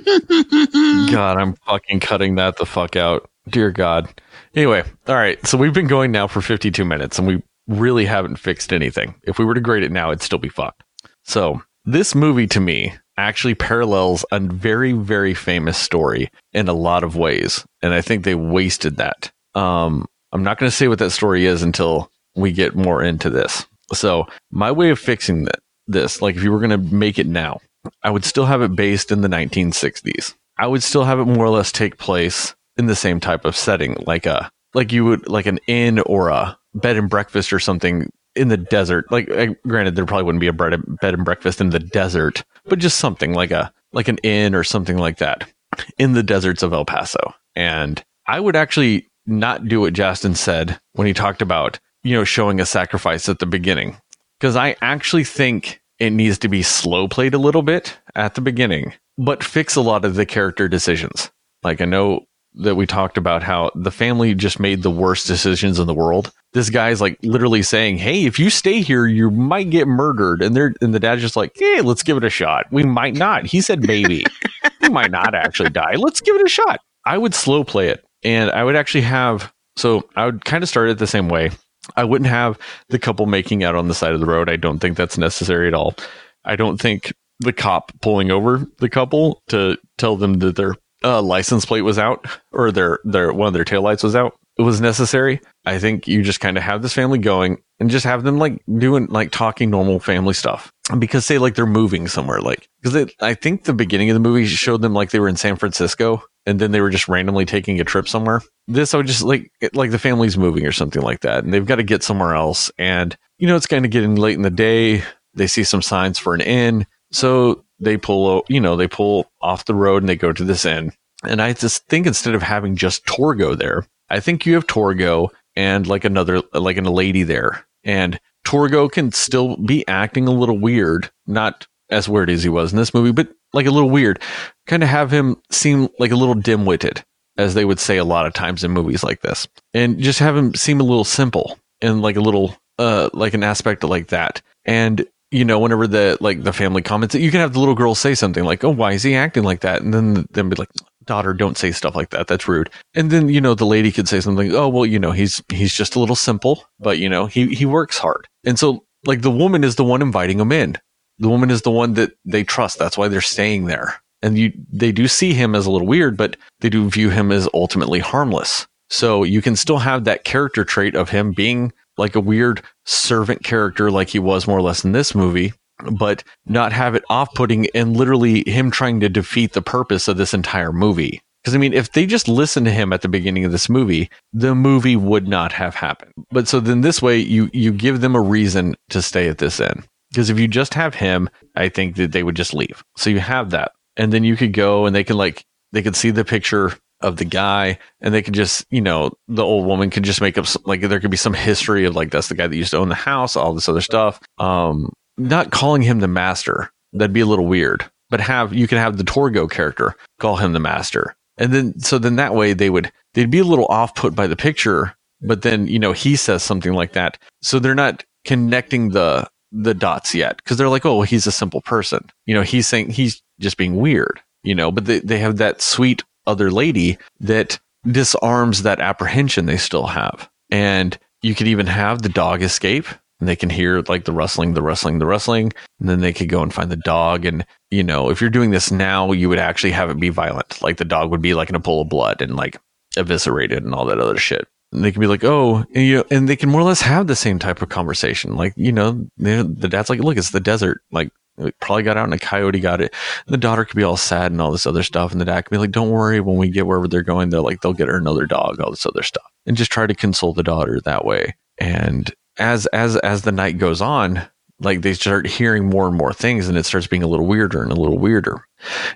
God, I'm fucking cutting that the fuck out. Dear God. Anyway, all right. So we've been going now for 52 minutes and we really haven't fixed anything. If we were to grade it now, it'd still be fucked. So this movie to me actually parallels a very, very famous story in a lot of ways. And I think they wasted that. Um, I'm not going to say what that story is until we get more into this. So my way of fixing that, this, like if you were going to make it now, I would still have it based in the 1960s. I would still have it more or less take place in the same type of setting, like a like you would like an inn or a bed and breakfast or something in the desert. Like uh, granted, there probably wouldn't be a bed and breakfast in the desert, but just something like a like an inn or something like that in the deserts of El Paso. And I would actually not do what Justin said when he talked about you know, showing a sacrifice at the beginning. Because I actually think it needs to be slow played a little bit at the beginning, but fix a lot of the character decisions. Like I know that we talked about how the family just made the worst decisions in the world. This guy's like literally saying, "Hey, if you stay here, you might get murdered," and they're and the dad's just like, "Hey, let's give it a shot. We might not." He said, "Maybe [laughs] we might not actually die. Let's give it a shot." I would slow play it, and I would actually have so I would kind of start it the same way. I wouldn't have the couple making out on the side of the road. I don't think that's necessary at all. I don't think the cop pulling over the couple to tell them that their uh, license plate was out or their their one of their taillights was out it was necessary. I think you just kind of have this family going and just have them like doing like talking normal family stuff. Because say like they're moving somewhere, like because I think the beginning of the movie showed them like they were in San Francisco and then they were just randomly taking a trip somewhere. This I would just like like the family's moving or something like that, and they've got to get somewhere else. And you know it's kind of getting late in the day. They see some signs for an inn, so they pull, you know, they pull off the road and they go to this inn. And I just think instead of having just Torgo there, I think you have Torgo and like another, like a lady there. And Torgo can still be acting a little weird, not as weird as he was in this movie, but like a little weird. Kind of have him seem like a little dim witted, as they would say a lot of times in movies like this. And just have him seem a little simple and like a little, uh, like an aspect like that. And you know, whenever the like the family comments, you can have the little girl say something like, "Oh, why is he acting like that?" And then then be like, "Daughter, don't say stuff like that. That's rude." And then you know the lady could say something, "Oh, well, you know, he's he's just a little simple, but you know, he he works hard." And so like the woman is the one inviting him in. The woman is the one that they trust. That's why they're staying there. And you they do see him as a little weird, but they do view him as ultimately harmless. So you can still have that character trait of him being like a weird servant character like he was more or less in this movie, but not have it off putting and literally him trying to defeat the purpose of this entire movie. Because I mean, if they just listened to him at the beginning of this movie, the movie would not have happened. But so then this way, you you give them a reason to stay at this end. Because if you just have him, I think that they would just leave. So you have that, and then you could go and they can like they could see the picture of the guy and they could just you know the old woman could just make up some, like there could be some history of like that's the guy that used to own the house all this other stuff um not calling him the master that'd be a little weird but have you can have the torgo character call him the master. And then so then that way they would they'd be a little off put by the picture but then you know he says something like that. So they're not connecting the the dots yet because they're like oh well, he's a simple person. You know he's saying he's just being weird you know but they, they have that sweet other lady that disarms that apprehension they still have. And you could even have the dog escape and they can hear like the rustling, the rustling, the rustling. And then they could go and find the dog. And, you know, if you're doing this now, you would actually have it be violent. Like the dog would be like in a pool of blood and like eviscerated and all that other shit. And they can be like, oh, and, you know, and they can more or less have the same type of conversation. Like, you know, the dad's like, look, it's the desert. Like, it probably got out and a coyote got it. And the daughter could be all sad and all this other stuff. And the dad could be like, don't worry, when we get wherever they're going, they're like, they'll get her another dog, all this other stuff. And just try to console the daughter that way. And as, as, as the night goes on, like they start hearing more and more things and it starts being a little weirder and a little weirder.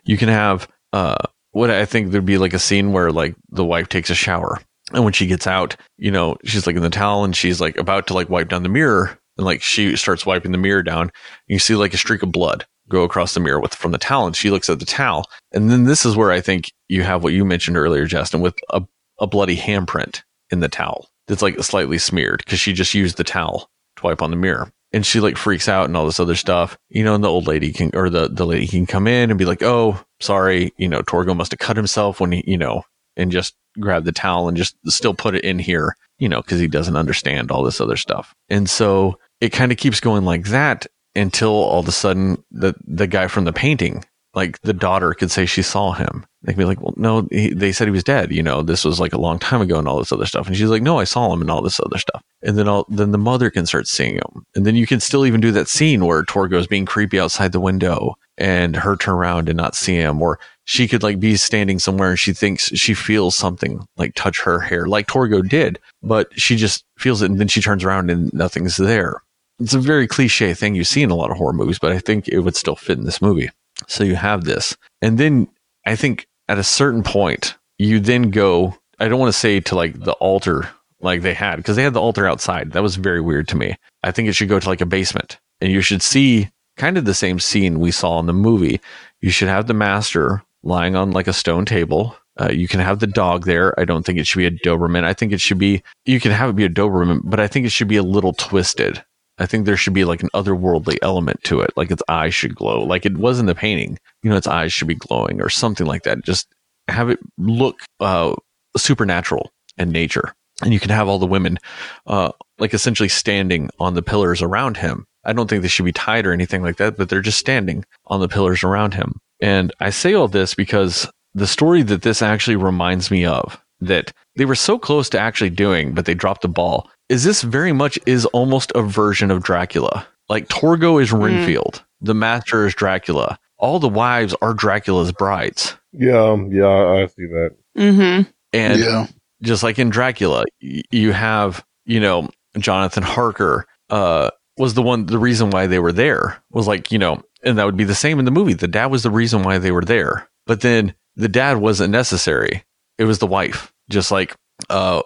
You can have, uh, what I think there'd be like a scene where like the wife takes a shower and when she gets out, you know, she's like in the towel and she's like about to like wipe down the mirror and like she starts wiping the mirror down. you see like a streak of blood go across the mirror with from the towel, and she looks at the towel. And then this is where I think you have what you mentioned earlier, Justin, with a, a bloody handprint in the towel that's like slightly smeared because she just used the towel to wipe on the mirror. And she like freaks out and all this other stuff, you know, and the old lady can, or the, the lady can come in and be like, Oh, sorry. You know, Torgo must have cut himself when he, you know, and just grab the towel and just still put it in here, you know, cause he doesn't understand all this other stuff. And so it kind of keeps going like that until all of a sudden the the guy from the painting, like the daughter, could say she saw him. They can be like, well, no, he, they said he was dead. You know, this was like a long time ago and all this other stuff. And she's like, no, I saw him and all this other stuff. And then all, then the mother can start seeing him. And then you can still even do that scene where Torgo Torgo's being creepy outside the window and her turn around and not see him. Or she could like be standing somewhere and she thinks she feels something like touch her hair, like Torgo did, but she just feels it and then she turns around and nothing's there it's a very cliche thing you see in a lot of horror movies, but I think it would still fit in this movie. So you have this. And then I think at a certain point, you then go, I don't want to say to like the altar like they had because they had the altar outside. That was very weird to me. I think it should go to like a basement and you should see kind of the same scene we saw in the movie. You should have the master lying on like a stone table. Uh, you can have the dog there. I don't think it should be a Doberman. I think it should be, you can have it be a Doberman, but I think it should be a little twisted. I think there should be like an otherworldly element to it. Like its eyes should glow, like it was in the painting. You know, its eyes should be glowing or something like that. Just have it look uh, supernatural and nature. And you can have all the women uh, like essentially standing on the pillars around him. I don't think they should be tied or anything like that, but they're just standing on the pillars around him. And I say all this because the story that this actually reminds me of that they were so close to actually doing, but they dropped the ball is this very much is almost a version of Dracula. Like Torgo is Renfield, mm. the master is Dracula. All the wives are Dracula's brides. Yeah, yeah, I see that. Mm-hmm. And yeah. just like in Dracula, you have, you know, Jonathan Harker uh, was the one, the reason why they were there was like, you know, and that would be the same in the movie. The dad was the reason why they were there. But then the dad wasn't necessary. It was the wife. Just like, uh,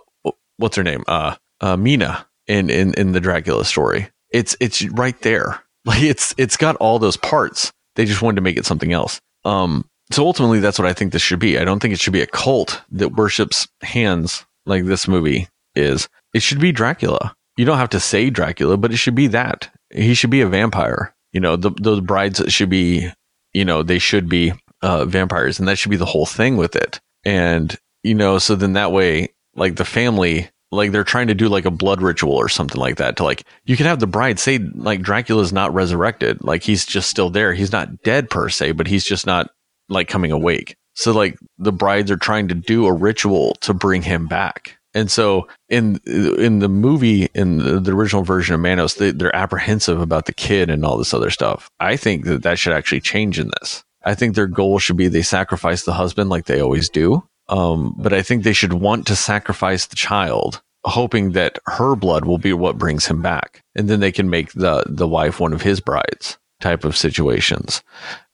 what's her name? Uh, uh, Mina in, in in the Dracula story. It's it's right there. [laughs] Like it's it's got all those parts. They just wanted to make it something else. Um, so ultimately, that's what I think this should be. I don't think it should be a cult that worships hands like this movie is. It should be Dracula. You don't have to say Dracula, but it should be that. He should be a vampire. You know, the, those brides should be, you know, they should be uh, vampires, and that should be the whole thing with it. And you know, so then that way, like the family like they're trying to do like a blood ritual or something like that to like you can have the bride say like Dracula's not resurrected. Like he's just still there. He's not dead per se but he's just not like coming awake. So like the brides are trying to do a ritual to bring him back. And so in in the movie in the, the original version of Manos they, they're apprehensive about the kid and all this other stuff. I think that that should actually change in this. I think their goal should be they sacrifice the husband like they always do um, but I think they should want to sacrifice the child, hoping that her blood will be what brings him back. And then they can make the, the wife one of his brides type of situations.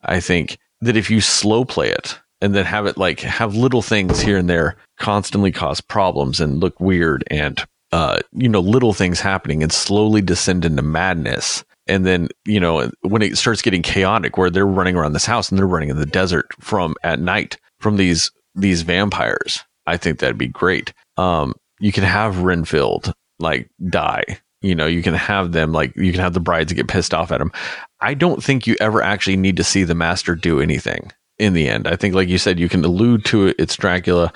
I think that if you slow play it and then have it like have little things here and there constantly cause problems and look weird and, uh, you know, little things happening and slowly descend into madness. And then, you know, when it starts getting chaotic where they're running around this house and they're running in the desert from at night from these these vampires. I think that'd be great. Um, you can have Renfield like die. You know, you can have them like you can have the brides get pissed off at him. I don't think you ever actually need to see the master do anything in the end. I think, like you said, you can allude to it. It's Dracula,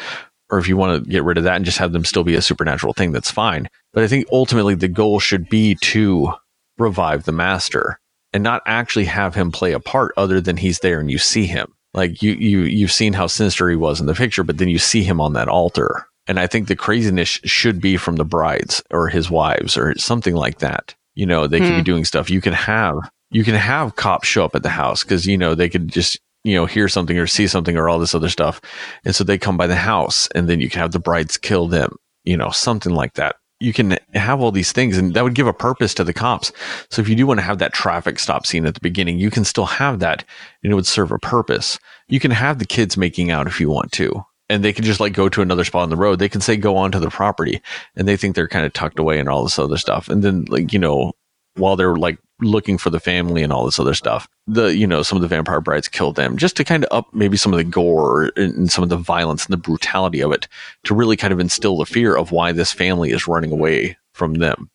or if you want to get rid of that and just have them still be a supernatural thing, that's fine. But I think ultimately the goal should be to revive the master and not actually have him play a part other than he's there and you see him. Like you, you, you've seen how sinister he was in the picture, but then you see him on that altar. And I think the craziness should be from the brides or his wives or something like that. You know, they hmm. could be hmm. doing stuff. You can have, you can have cops show up at the house because, you know, they could just, you know, hear something or see something or all this other stuff. And so they come by the house and then you can have the brides kill them, you know, something like that you can have all these things and that would give a purpose to the cops. So if you do want to have that traffic stop scene at the beginning, you can still have that and it would serve a purpose. You can have the kids making out if you want to. And they can just like go to another spot on the road. They can say go onto the property and they think they're kind of tucked away and all this other stuff. And then like, you know, while they're like looking for the family and all this other stuff. The, you know, some of the vampire brides killed them just to kind of up maybe some of the gore and some of the violence and the brutality of it to really kind of instill the fear of why this family is running away from them.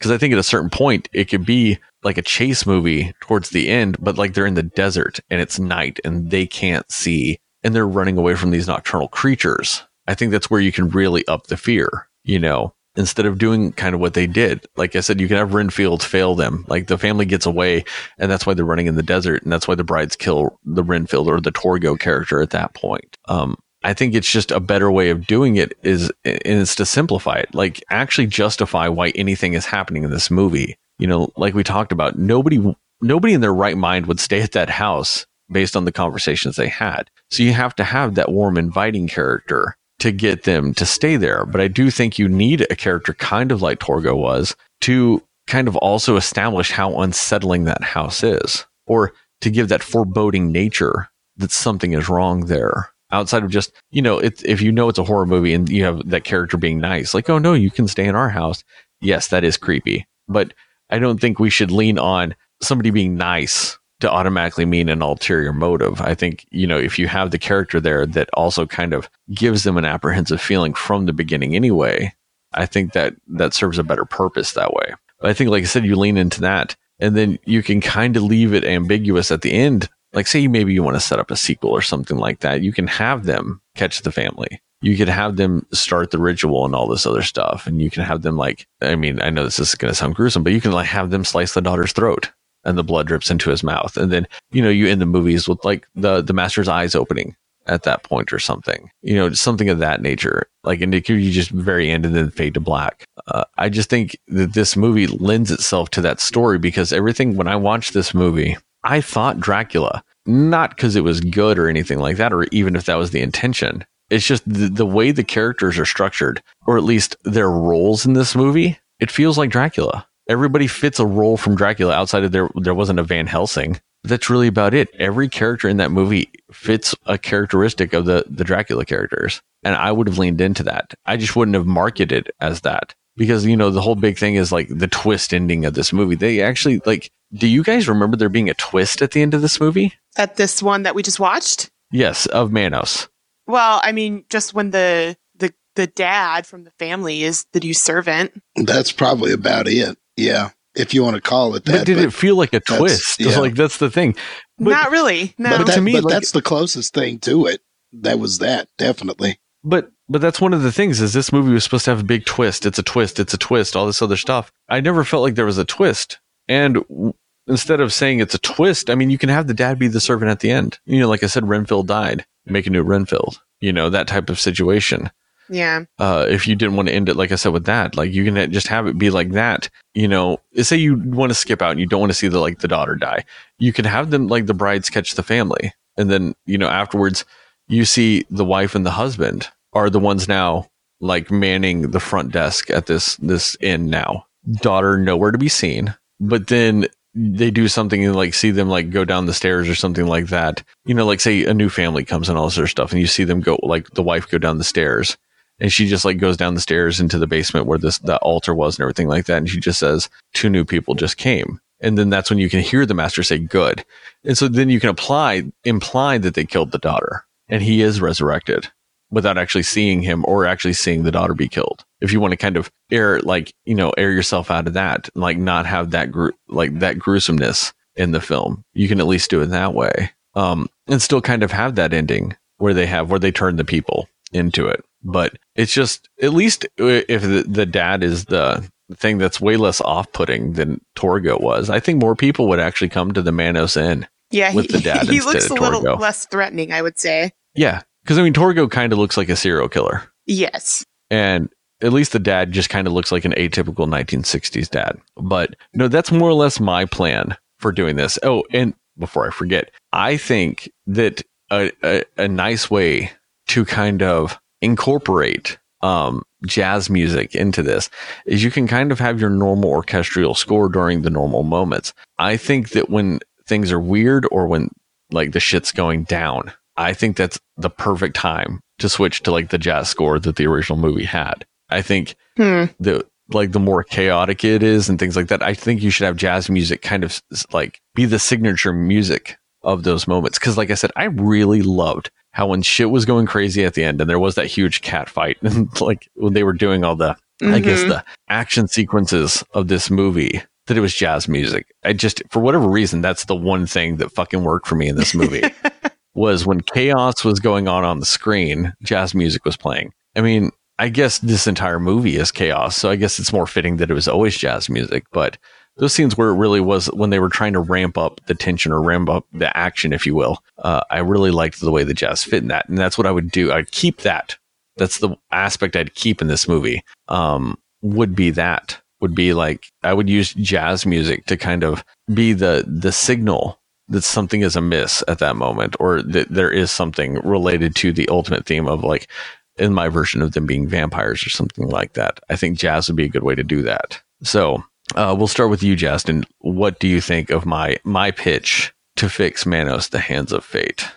Cause I think at a certain point, it could be like a chase movie towards the end, but like they're in the desert and it's night and they can't see and they're running away from these nocturnal creatures. I think that's where you can really up the fear, you know, instead of doing kind of what they did. Like I said, you can have Renfield fail them. Like the family gets away and that's why they're running in the desert. And that's why the brides kill the Renfield or the Torgo character at that point. Um, I think it's just a better way of doing it is, and it's to simplify it, like actually justify why anything is happening in this movie. You know, like we talked about, nobody, nobody in their right mind would stay at that house based on the conversations they had. So you have to have that warm, inviting character to get them to stay there. But I do think you need a character kind of like Torgo was to kind of also establish how unsettling that house is or to give that foreboding nature that something is wrong there. outside of just, you know, it's, if you know it's a horror movie and you have that character being nice, like, oh no, you can stay in our house. Yes, that is creepy. But I don't think we should lean on somebody being nice to automatically mean an ulterior motive. I think, you know, if you have the character there that also kind of gives them an apprehensive feeling from the beginning anyway, I think that that serves a better purpose that way. But I think, like I said, you lean into that and then you can kind of leave it ambiguous at the end. Like, say, maybe you want to set up a sequel or something like that. You can have them catch the family. You could have them start the ritual and all this other stuff. And you can have them, like, I mean, I know this is going to sound gruesome, but you can like have them slice the daughter's throat and the blood drips into his mouth. And then, you know, you end the movies with like the, the master's eyes opening at that point or something, you know, something of that nature. Like, and you just very end and then fade to black. Uh, I just think that this movie lends itself to that story because everything, when I watched this movie, I thought Dracula, not because it was good or anything like that, or even if that was the intention. It's just the, the way the characters are structured, or at least their roles in this movie. It feels like Dracula. Everybody fits a role from Dracula outside of there. There wasn't a Van Helsing that's really about it. Every character in that movie fits a characteristic of the the Dracula characters, and I would have leaned into that. I just wouldn't have marketed as that because you know the whole big thing is like the twist ending of this movie. They actually like. Do you guys remember there being a twist at the end of this movie? At this one that we just watched? Yes, of Manos. Well, I mean, just when the the the dad from the family is the new servant. That's probably about it. Yeah if you want to call it that. But did but it feel like a twist? Yeah. Like that's the thing. But, Not really. No. But, that, to me, but like, that's the closest thing to it. That was that definitely. But but that's one of the things is this movie was supposed to have a big twist. It's a twist. It's a twist. All this other stuff. I never felt like there was a twist. And w- instead of saying it's a twist, I mean, you can have the dad be the servant at the end. You know, like I said, Renfield died. Make a new Renfield. You know that type of situation. Yeah. Uh, if you didn't want to end it, like I said, with that, like you can just have it be like that. You know, say you want to skip out and you don't want to see the like the daughter die. You can have them like the brides catch the family, and then you know afterwards you see the wife and the husband are the ones now like manning the front desk at this this inn now. Daughter nowhere to be seen, but then they do something and like see them like go down the stairs or something like that. You know, like say a new family comes and all this other stuff, and you see them go like the wife go down the stairs and she just like goes down the stairs into the basement where this the altar was and everything like that. And she just says two new people just came. And then that's when you can hear the master say good. And so then you can apply imply that they killed the daughter. And he is resurrected without actually seeing him or actually seeing the daughter be killed. If you want to kind of air like you know air yourself out of that like not have that gr- like that gruesomeness in the film you can at least do it that way. Um and still kind of have that ending where they have where they turn the people into it but it's just at least if the, the dad is the thing that's way less off-putting than Torgo was, I think more people would actually come to the Manos Inn. Yeah, with he, the dad [laughs] he looks a little less threatening, I would say. Yeah, because I mean, Torgo kind of looks like a serial killer. Yes, and at least the dad just kind of looks like an atypical 1960s dad. But no, that's more or less my plan for doing this. Oh, and before I forget, I think that a, a, a nice way to kind of incorporate um, jazz music into this is you can kind of have your normal orchestral score during the normal moments. I think that when things are weird or when like the shit's going down, I think that's the perfect time to switch to like the jazz score that the original movie had. I think hmm. the like the more chaotic it is and things like that, I think you should have jazz music kind of like be the signature music of those moments. Cause like I said, I really loved how when shit was going crazy at the end and there was that huge cat fight [laughs] and like when they were doing all the mm-hmm. I guess mm-hmm. the action sequences of this movie that it was jazz music. I just for whatever reason that's the one thing that fucking worked for me in this movie. [laughs] was when chaos was going on on the screen, jazz music was playing. I mean, I guess this entire movie is chaos, so I guess it's more fitting that it was always jazz music, but those scenes where it really was when they were trying to ramp up the tension or ramp up the action, if you will. Uh, I really liked the way the jazz fit in that, and that's what I would do. I'd keep that. That's the aspect I'd keep in this movie. Um, would be that would be like I would use jazz music to kind of be the the signal that something is amiss at that moment, or that there is something related to the ultimate theme of like in my version of them being vampires or something like that. I think jazz would be a good way to do that. So uh, we'll start with you, Justin. What do you think of my my pitch to fix Manos: The Hands of Fate?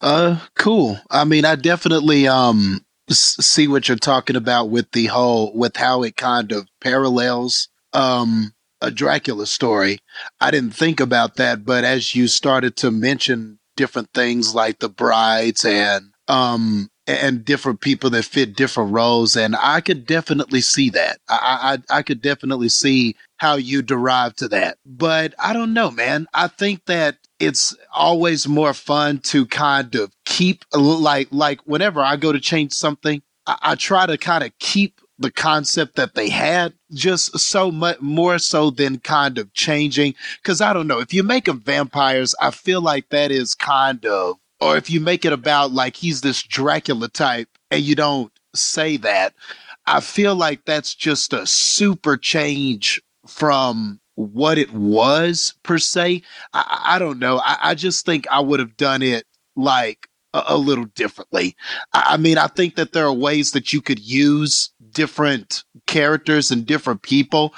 Uh, cool. I mean, I definitely um see what you're talking about with the whole with how it kind of parallels um a Dracula story. I didn't think about that, but as you started to mention different things like the brides and um and different people that fit different roles, and I could definitely see that. I I, I could definitely see how you derive to that. But I don't know, man. I think that it's always more fun to kind of keep like like whenever I go to change something, I, I try to kind of keep the concept that they had just so much more so than kind of changing because i don't know if you make them vampires i feel like that is kind of or if you make it about like he's this dracula type and you don't say that i feel like that's just a super change from what it was per se i, I don't know I, I just think i would have done it like a, a little differently I, I mean i think that there are ways that you could use different characters and different people.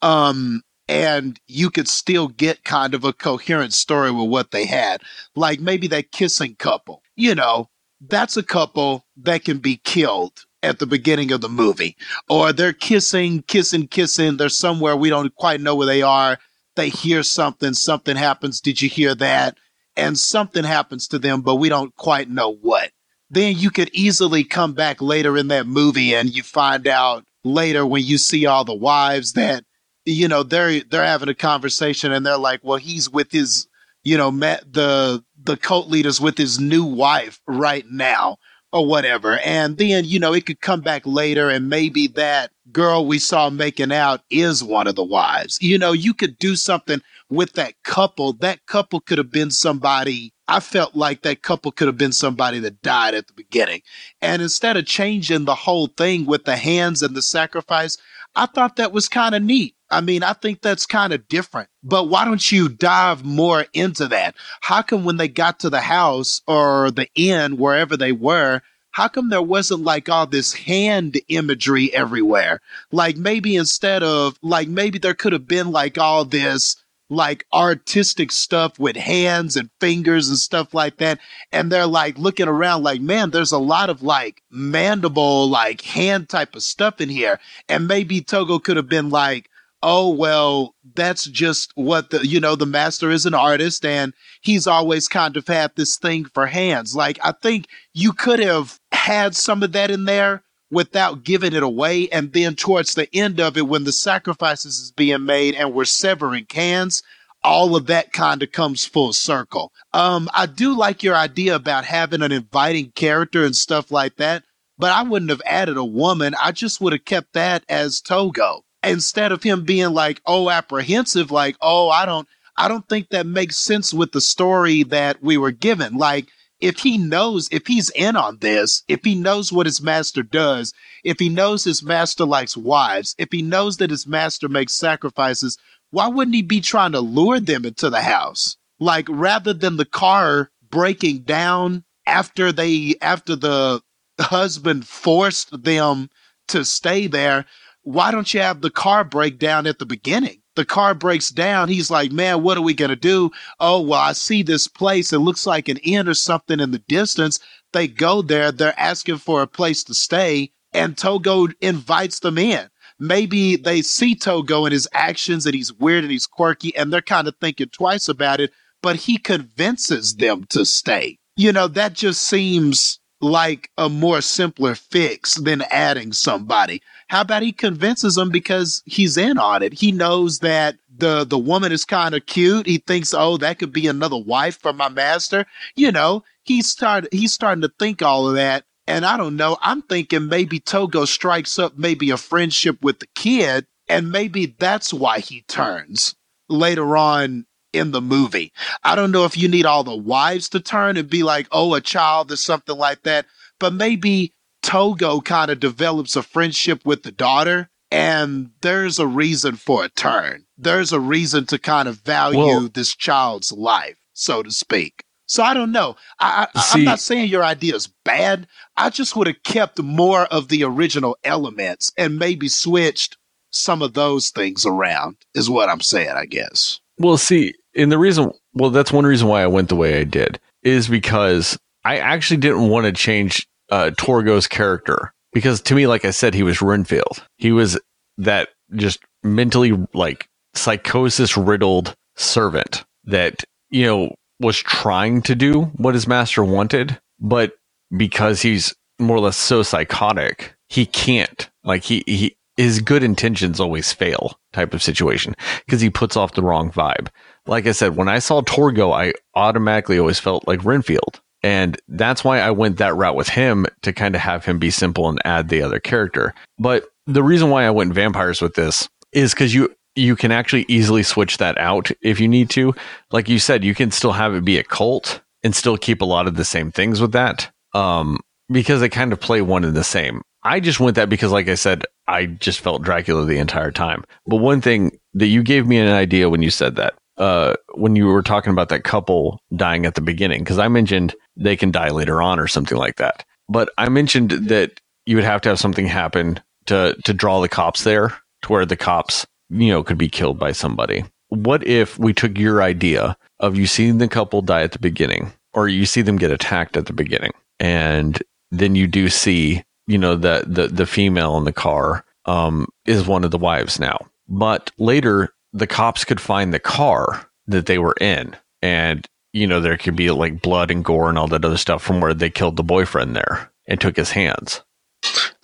Um, and you could still get kind of a coherent story with what they had. Like maybe that kissing couple, you know, that's a couple that can be killed at the beginning of the movie. Or they're kissing, kissing, kissing. They're somewhere we don't quite know where they are. They hear something, something happens. Did you hear that? And something happens to them, but we don't quite know what then you could easily come back later in that movie and you find out later when you see all the wives that you know they're they're having a conversation and they're like well he's with his you know met the the cult leaders with his new wife right now or whatever and then you know it could come back later and maybe that girl we saw making out is one of the wives you know you could do something with that couple that couple could have been somebody I felt like that couple could have been somebody that died at the beginning. And instead of changing the whole thing with the hands and the sacrifice, I thought that was kind of neat. I mean, I think that's kind of different. But why don't you dive more into that? How come when they got to the house or the inn, wherever they were, how come there wasn't like all this hand imagery everywhere? Like maybe instead of, like maybe there could have been like all this like artistic stuff with hands and fingers and stuff like that. And they're like looking around like, man, there's a lot of like mandible, like hand type of stuff in here. And maybe Torgo could have been like, oh, well, that's just what the, you know, the master is an artist and he's always kind of had this thing for hands. Like, I think you could have had some of that in there without giving it away. And then towards the end of it, when the sacrifices is being made and we're severing cans, all of that kind of comes full circle. Um, I do like your idea about having an inviting character and stuff like that, but I wouldn't have added a woman. I just would have kept that as Torgo instead of him being like, oh, apprehensive, like, oh, I don't, I don't think that makes sense with the story that we were given. Like, if he knows, if he's in on this, if he knows what his master does, if he knows his master likes wives, if he knows that his master makes sacrifices, why wouldn't he be trying to lure them into the house? Like rather than the car breaking down after they, after the husband forced them to stay there, why don't you have the car break down at the beginning? the car breaks down. He's like, man, what are we going to do? Oh, well, I see this place. It looks like an inn or something in the distance. They go there. They're asking for a place to stay. And Torgo invites them in. Maybe they see Torgo and his actions and he's weird and he's quirky and they're kind of thinking twice about it, but he convinces them to stay. You know, that just seems like a more simpler fix than adding somebody. How about he convinces him because he's in on it? He knows that the the woman is kind of cute. He thinks, oh, that could be another wife for my master. You know, he's started he's starting to think all of that. And I don't know. I'm thinking maybe Torgo strikes up maybe a friendship with the kid, and maybe that's why he turns later on in the movie. I don't know if you need all the wives to turn and be like, oh, a child or something like that, but maybe Torgo kind of develops a friendship with the daughter, and there's a reason for a turn. There's a reason to kind of value well, this child's life, so to speak. So I don't know. I, I'm not saying your idea is bad. I just would have kept more of the original elements and maybe switched some of those things around, is what I'm saying, I guess. Well, see, and the reason, well, that's one reason why I went the way I did is because I actually didn't want to change uh, Torgo's character because to me, like I said, he was Renfield. He was that just mentally like psychosis riddled servant that, you know, was trying to do what his master wanted, but because he's more or less so psychotic, he can't. Like he, he, his good intentions always fail type of situation because he puts off the wrong vibe. Like I said, when I saw Torgo, I automatically always felt like Renfield. And that's why I went that route with him to kind of have him be simple and add the other character. But the reason why I went vampires with this is because you you can actually easily switch that out if you need to. Like you said, you can still have it be a cult and still keep a lot of the same things with that. Um, because they kind of play one and the same. I just went that because, like I said, I just felt Dracula the entire time. But one thing that you gave me an idea when you said that, uh, when you were talking about that couple dying at the beginning, because I mentioned they can die later on or something like that. But I mentioned that you would have to have something happen to to draw the cops there, to where the cops, you know, could be killed by somebody. What if we took your idea of you seeing the couple die at the beginning, or you see them get attacked at the beginning, and then you do see, you know, the the the female in the car um, is one of the wives now, but later the cops could find the car that they were in, and you know there could be like blood and gore and all that other stuff from where they killed the boyfriend there and took his hands.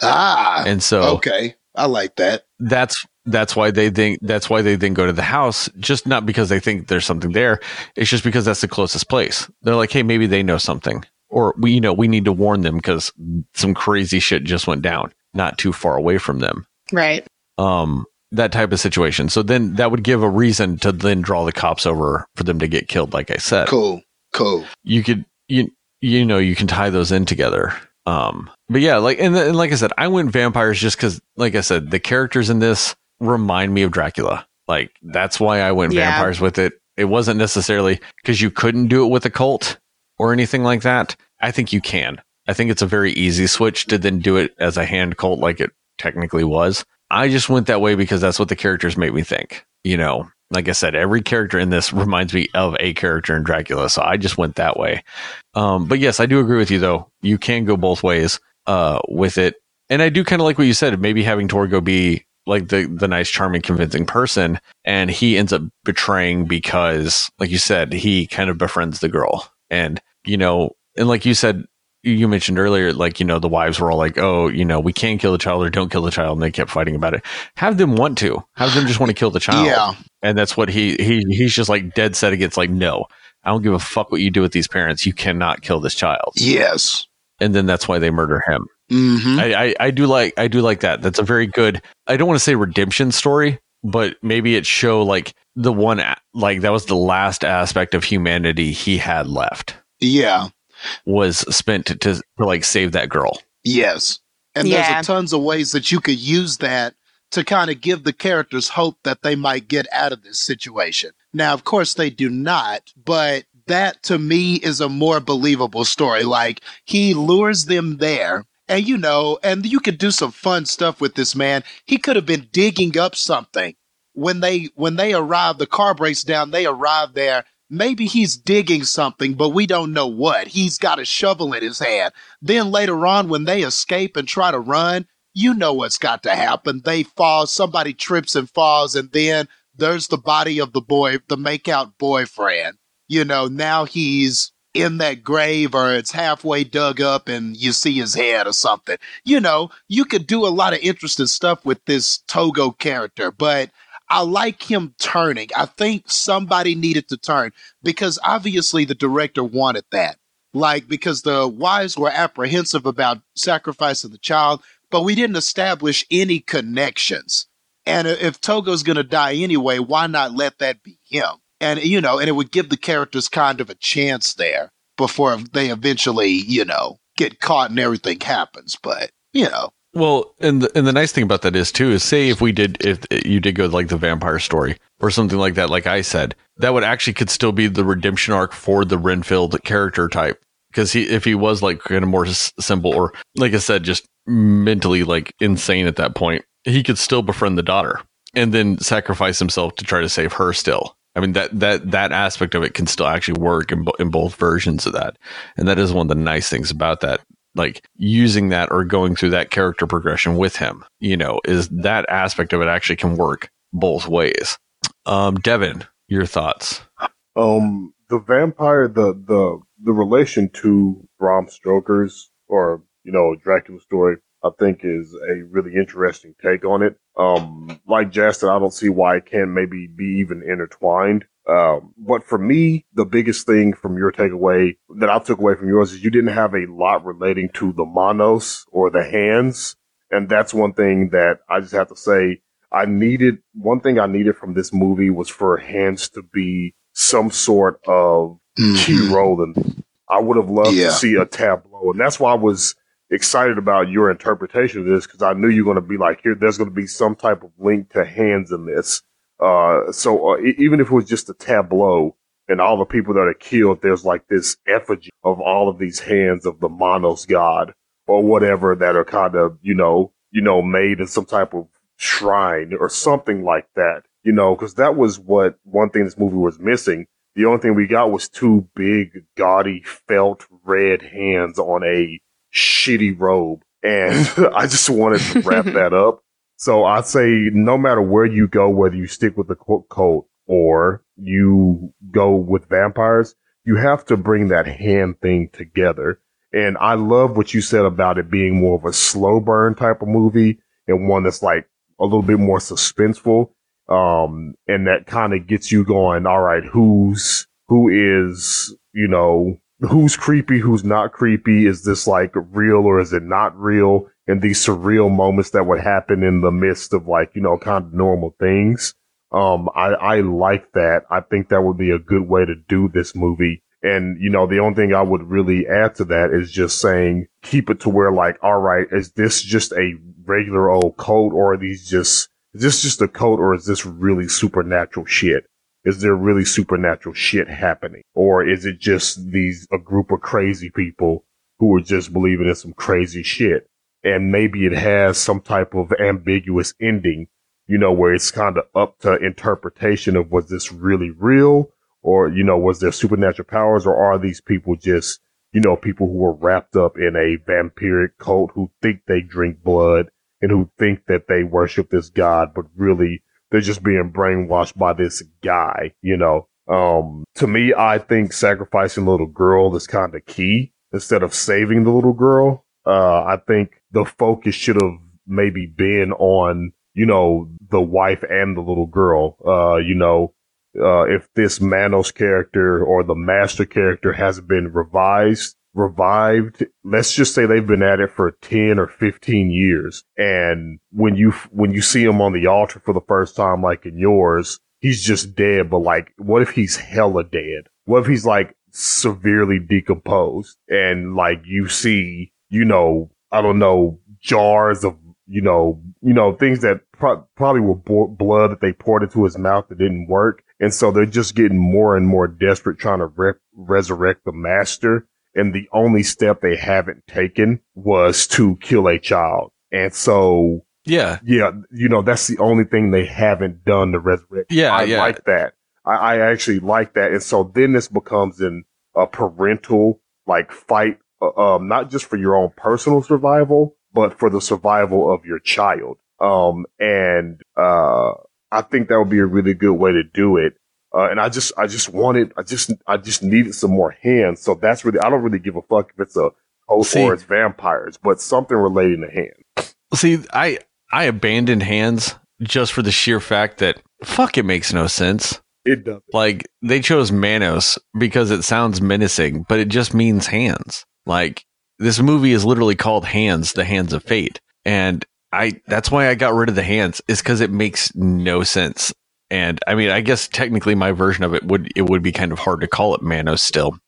Ah, And so okay, I like that. that's that's why they think that's why they then go to the house just not because they think there's something there it's just because that's the closest place they're like hey maybe they know something or we you know we need to warn them because some crazy shit just went down not too far away from them Right. um that type of situation. So then that would give a reason to then draw the cops over for them to get killed like i said. Cool, cool. you could you you know you can tie those in together. Um but yeah like and, and like i said i went vampires just because like i said the characters in this remind me of dracula. Like that's why i went Yeah. vampires with it. It wasn't necessarily because you couldn't do it with a cult or anything like that. I think you can. I think it's a very easy switch to then do it as a hand cult like it technically was i just went that way because that's what the characters made me think you know like i said every character in this [laughs] reminds me of a character in dracula so i just went that way um, but yes, I do agree with you though. You can go both ways uh, with it, and I do kind of like what you said. Maybe having Torgo be like the the nice, charming, convincing person, and he ends up betraying because, like you said, he kind of befriends the girl, and you know, and like you said. You mentioned earlier, like, you know, the wives were all like, oh, you know, we can't kill the child or don't kill the child. And they kept fighting about it. Have them want to. Have them just want to kill the child Yeah, and that's what he he he's just like dead set against like no i don't give a fuck what you do with these parents you cannot kill this child yes. and then that's why they murder him hmm I, I i do like i do like that that's a very good i don't want to say redemption story but maybe it show like the one like that was the last aspect of humanity he had left Yeah. Was spent to, to, to like save that girl Yes. And Yeah. there's a tons of ways that you could use that to kind of give the characters hope that they might get out of this situation. Now, of course, they do not, but that to me is a more believable story. Like he lures them there. And you know, and you could do some fun stuff with this man. He could have been digging up something when they when they arrive. The car breaks down. They arrive there. Maybe he's digging something, but we don't know what. He's got a shovel in his hand. Then later on, when they escape and try to run, you know what's got to happen. They fall, somebody trips and falls, and then there's the body of the boy, the makeout boyfriend. You know, now he's in that grave or it's halfway dug up and you see his head or something. You know, you could do a lot of interesting stuff with this Torgo character, but I like him turning. I think somebody needed to turn because obviously the director wanted that. Like, because the wives were apprehensive about sacrificing the child, but we didn't establish any connections. And if Torgo's going to die anyway, why not let that be him? And, you know, and it would give the characters kind of a chance there before they eventually, you know, get caught and everything happens. But, you know, Well, and the, and the nice thing about that is too is say if we did if you did go like the vampire story or something like that, like I said, that would actually could still be the redemption arc for the Renfield character type because he if he was like kind of more simple or like I said, just mentally like insane at that point, he could still befriend the daughter and then sacrifice himself to try to save her still. I mean that that that aspect of it can still actually work in in both versions of that, and that is one of the nice things about that. Like using that or going through that character progression with him, you know, is that aspect of it actually can work both ways. Um, Devin, your thoughts? Um, the vampire, the the the relation to Bram Stoker's or you know Dracula story, I think is a really interesting take on it. Um, like Justin, I don't see why it can't maybe be even intertwined. Um, but for me, the biggest thing from your takeaway that I took away from yours is you didn't have a lot relating to the manos or the hands. And that's one thing that I just have to say I needed. One thing I needed from this movie was for hands to be some sort of key Mhm. role in. I would have loved Yeah. to see a tableau, and that's why I was excited about your interpretation of this because I knew you were going to be like, here, there's going to be some type of link to hands in this. Uh, so uh, even if it was just a tableau and all the people that are killed, there's like this effigy of all of these hands of the Manos god or whatever that are kind of, you know, you know, made in some type of shrine or something like that, you know, because that was what one thing this movie was missing. The only thing we got was two big, gaudy, felt red hands on a shitty robe. And [laughs] I just wanted to wrap [laughs] that up. So I'd say no matter where you go, whether you stick with the cult or you go with vampires, you have to bring that hand thing together. And I love what you said about it being more of a slow burn type of movie and one that's like a little bit more suspenseful. Um, and that kind of gets you going, all right, who's, who is, you know, who's creepy, who's not creepy? Is this like real or is it not real? And these surreal moments that would happen in the midst of like, you know, kind of normal things. Um, I, I like that. I think that would be a good way to do this movie. And, you know, the only thing I would really add to that is just saying, keep it to where like, all right, is this just a regular old cult or are these just, is this just a cult or is this really supernatural shit? Is there really supernatural shit happening? Or is it just these, a group of crazy people who are just believing in some crazy shit? And maybe it has some type of ambiguous ending, you know, where it's kind of up to interpretation of was this really real? Or, you know, was there supernatural powers or are these people just, you know, people who are wrapped up in a vampiric cult who think they drink blood and who think that they worship this god, but really they're just being brainwashed by this guy, you know. Um, to me, I think sacrificing the little girl is kind of key instead of saving the little girl. Uh, I think the focus should have maybe been on, you know, the wife and the little girl. Uh, you know, uh, if this Manos character or the master character has been revised, revived, let's just say they've been at it for 10 or 15 years. And when you, when you see him on the altar for the first time, like in yours, he's just dead. But like, what if he's hella dead? What if he's like severely decomposed and like you see, you know, I don't know, jars of, you know, you know, things that pro- probably were bo- blood that they poured into his mouth that didn't work. And so they're just getting more and more desperate trying to re- resurrect the master. And the only step they haven't taken was to kill a child. And so, Yeah, yeah, you know, that's the only thing they haven't done to resurrect. Yeah, I yeah. like that. I, I actually like that. And so then this becomes an, a parental like fight, um, not just for your own personal survival, but for the survival of your child. Um, and, uh, I think that would be a really good way to do it. Uh, and I just, I just wanted, I just, I just needed some more hands. So that's really, I don't really give a fuck if it's a host See- or it's vampires, but something relating to hands. See, I I abandoned hands just for the sheer fact that fuck it makes no sense. It does. Like they chose Manos because it sounds menacing, but it just means hands. Like this movie is literally called Hands, the Hands of Fate. And I that's why I got rid of the hands is cuz it makes no sense. And I mean, I guess technically my version of it would it would be kind of hard to call it Manos still.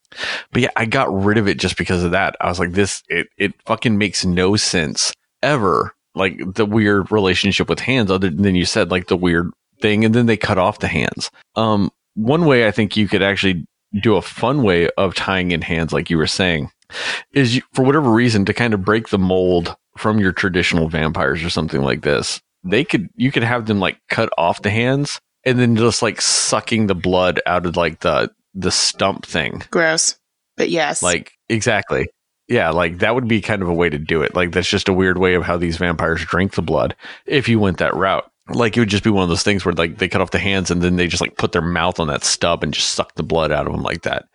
But yeah, I got rid of it just because of that. I was like this it it fucking makes no sense ever. Like the weird relationship with hands other than you said like the weird thing and then they cut off the hands. Um one way I think you could actually do a fun way of tying in hands like you were saying is you, for whatever reason to kind of break the mold from your traditional vampires or something like this. They could you could have them like cut off the hands and then just like sucking the blood out of like the the stump thing. Gross. But yes. Like exactly. Yeah, like that would be kind of a way to do it. Like that's just a weird way of how these vampires drink the blood if you went that route. Like it would just be one of those things where like they cut off the hands and then they just like put their mouth on that stub and just suck the blood out of them like that.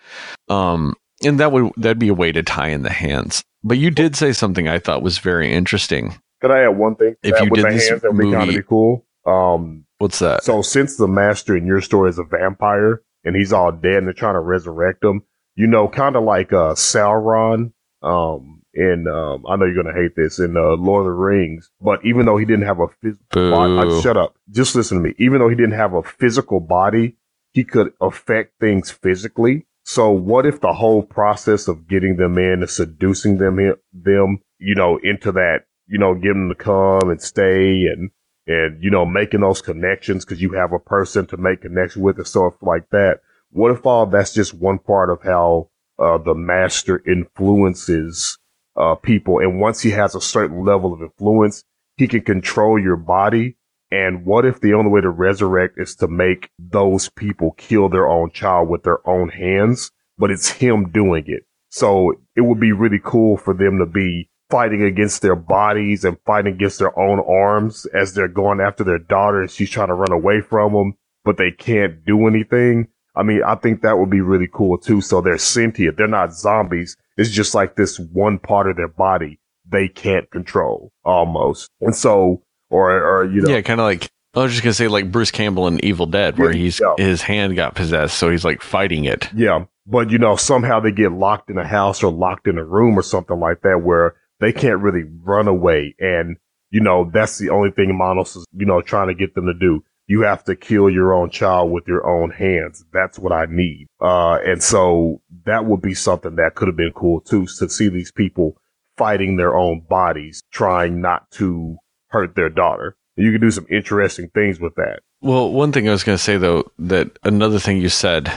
Um and that would that'd be a way to tie in the hands. But you did say something I thought was very interesting. Could I add one thing? If you with did the this hands, that would be kind of cool. Um, What's that? so since the master in your story is a vampire and he's all dead and they're trying to resurrect him, you know, kind of like uh Sauron, um, in um, I know you're gonna hate this in uh, Lord of the Rings, but even though he didn't have a physical body, like, shut up, just listen to me. Even though he didn't have a physical body, he could affect things physically. So what if the whole process of getting them in and seducing them, them, you know, into that, you know, getting them to come and stay and, and, you know, making those connections because you have a person to make connection with and stuff like that. What if all that's just one part of how, uh, the master influences, uh, people. And once he has a certain level of influence, he can control your body. And what if the only way to resurrect is to make those people kill their own child with their own hands, but it's him doing it. So it would be really cool for them to be fighting against their bodies and fighting against their own arms as they're going after their daughter and she's trying to run away from them, but they can't do anything. I mean, I think that would be really cool too. So they're sentient. They're not zombies. It's just like this one part of their body they can't control almost. And so, or, or, you know, yeah, kind of like I was just gonna say like Bruce Campbell in Evil Dead, where Yeah, he's yeah. his hand got possessed, so he's like fighting it. Yeah. But you know, somehow they get locked in a house or locked in a room or something like that where they can't really run away. And, you know, that's the only thing Manos is, you know, trying to get them to do. You have to kill your own child with your own hands. That's what I need. Uh, and so that would be something that could have been cool too, to see these people fighting their own bodies, trying not to hurt their daughter. You can do some interesting things with that. Well, one thing I was gonna say though that another thing you said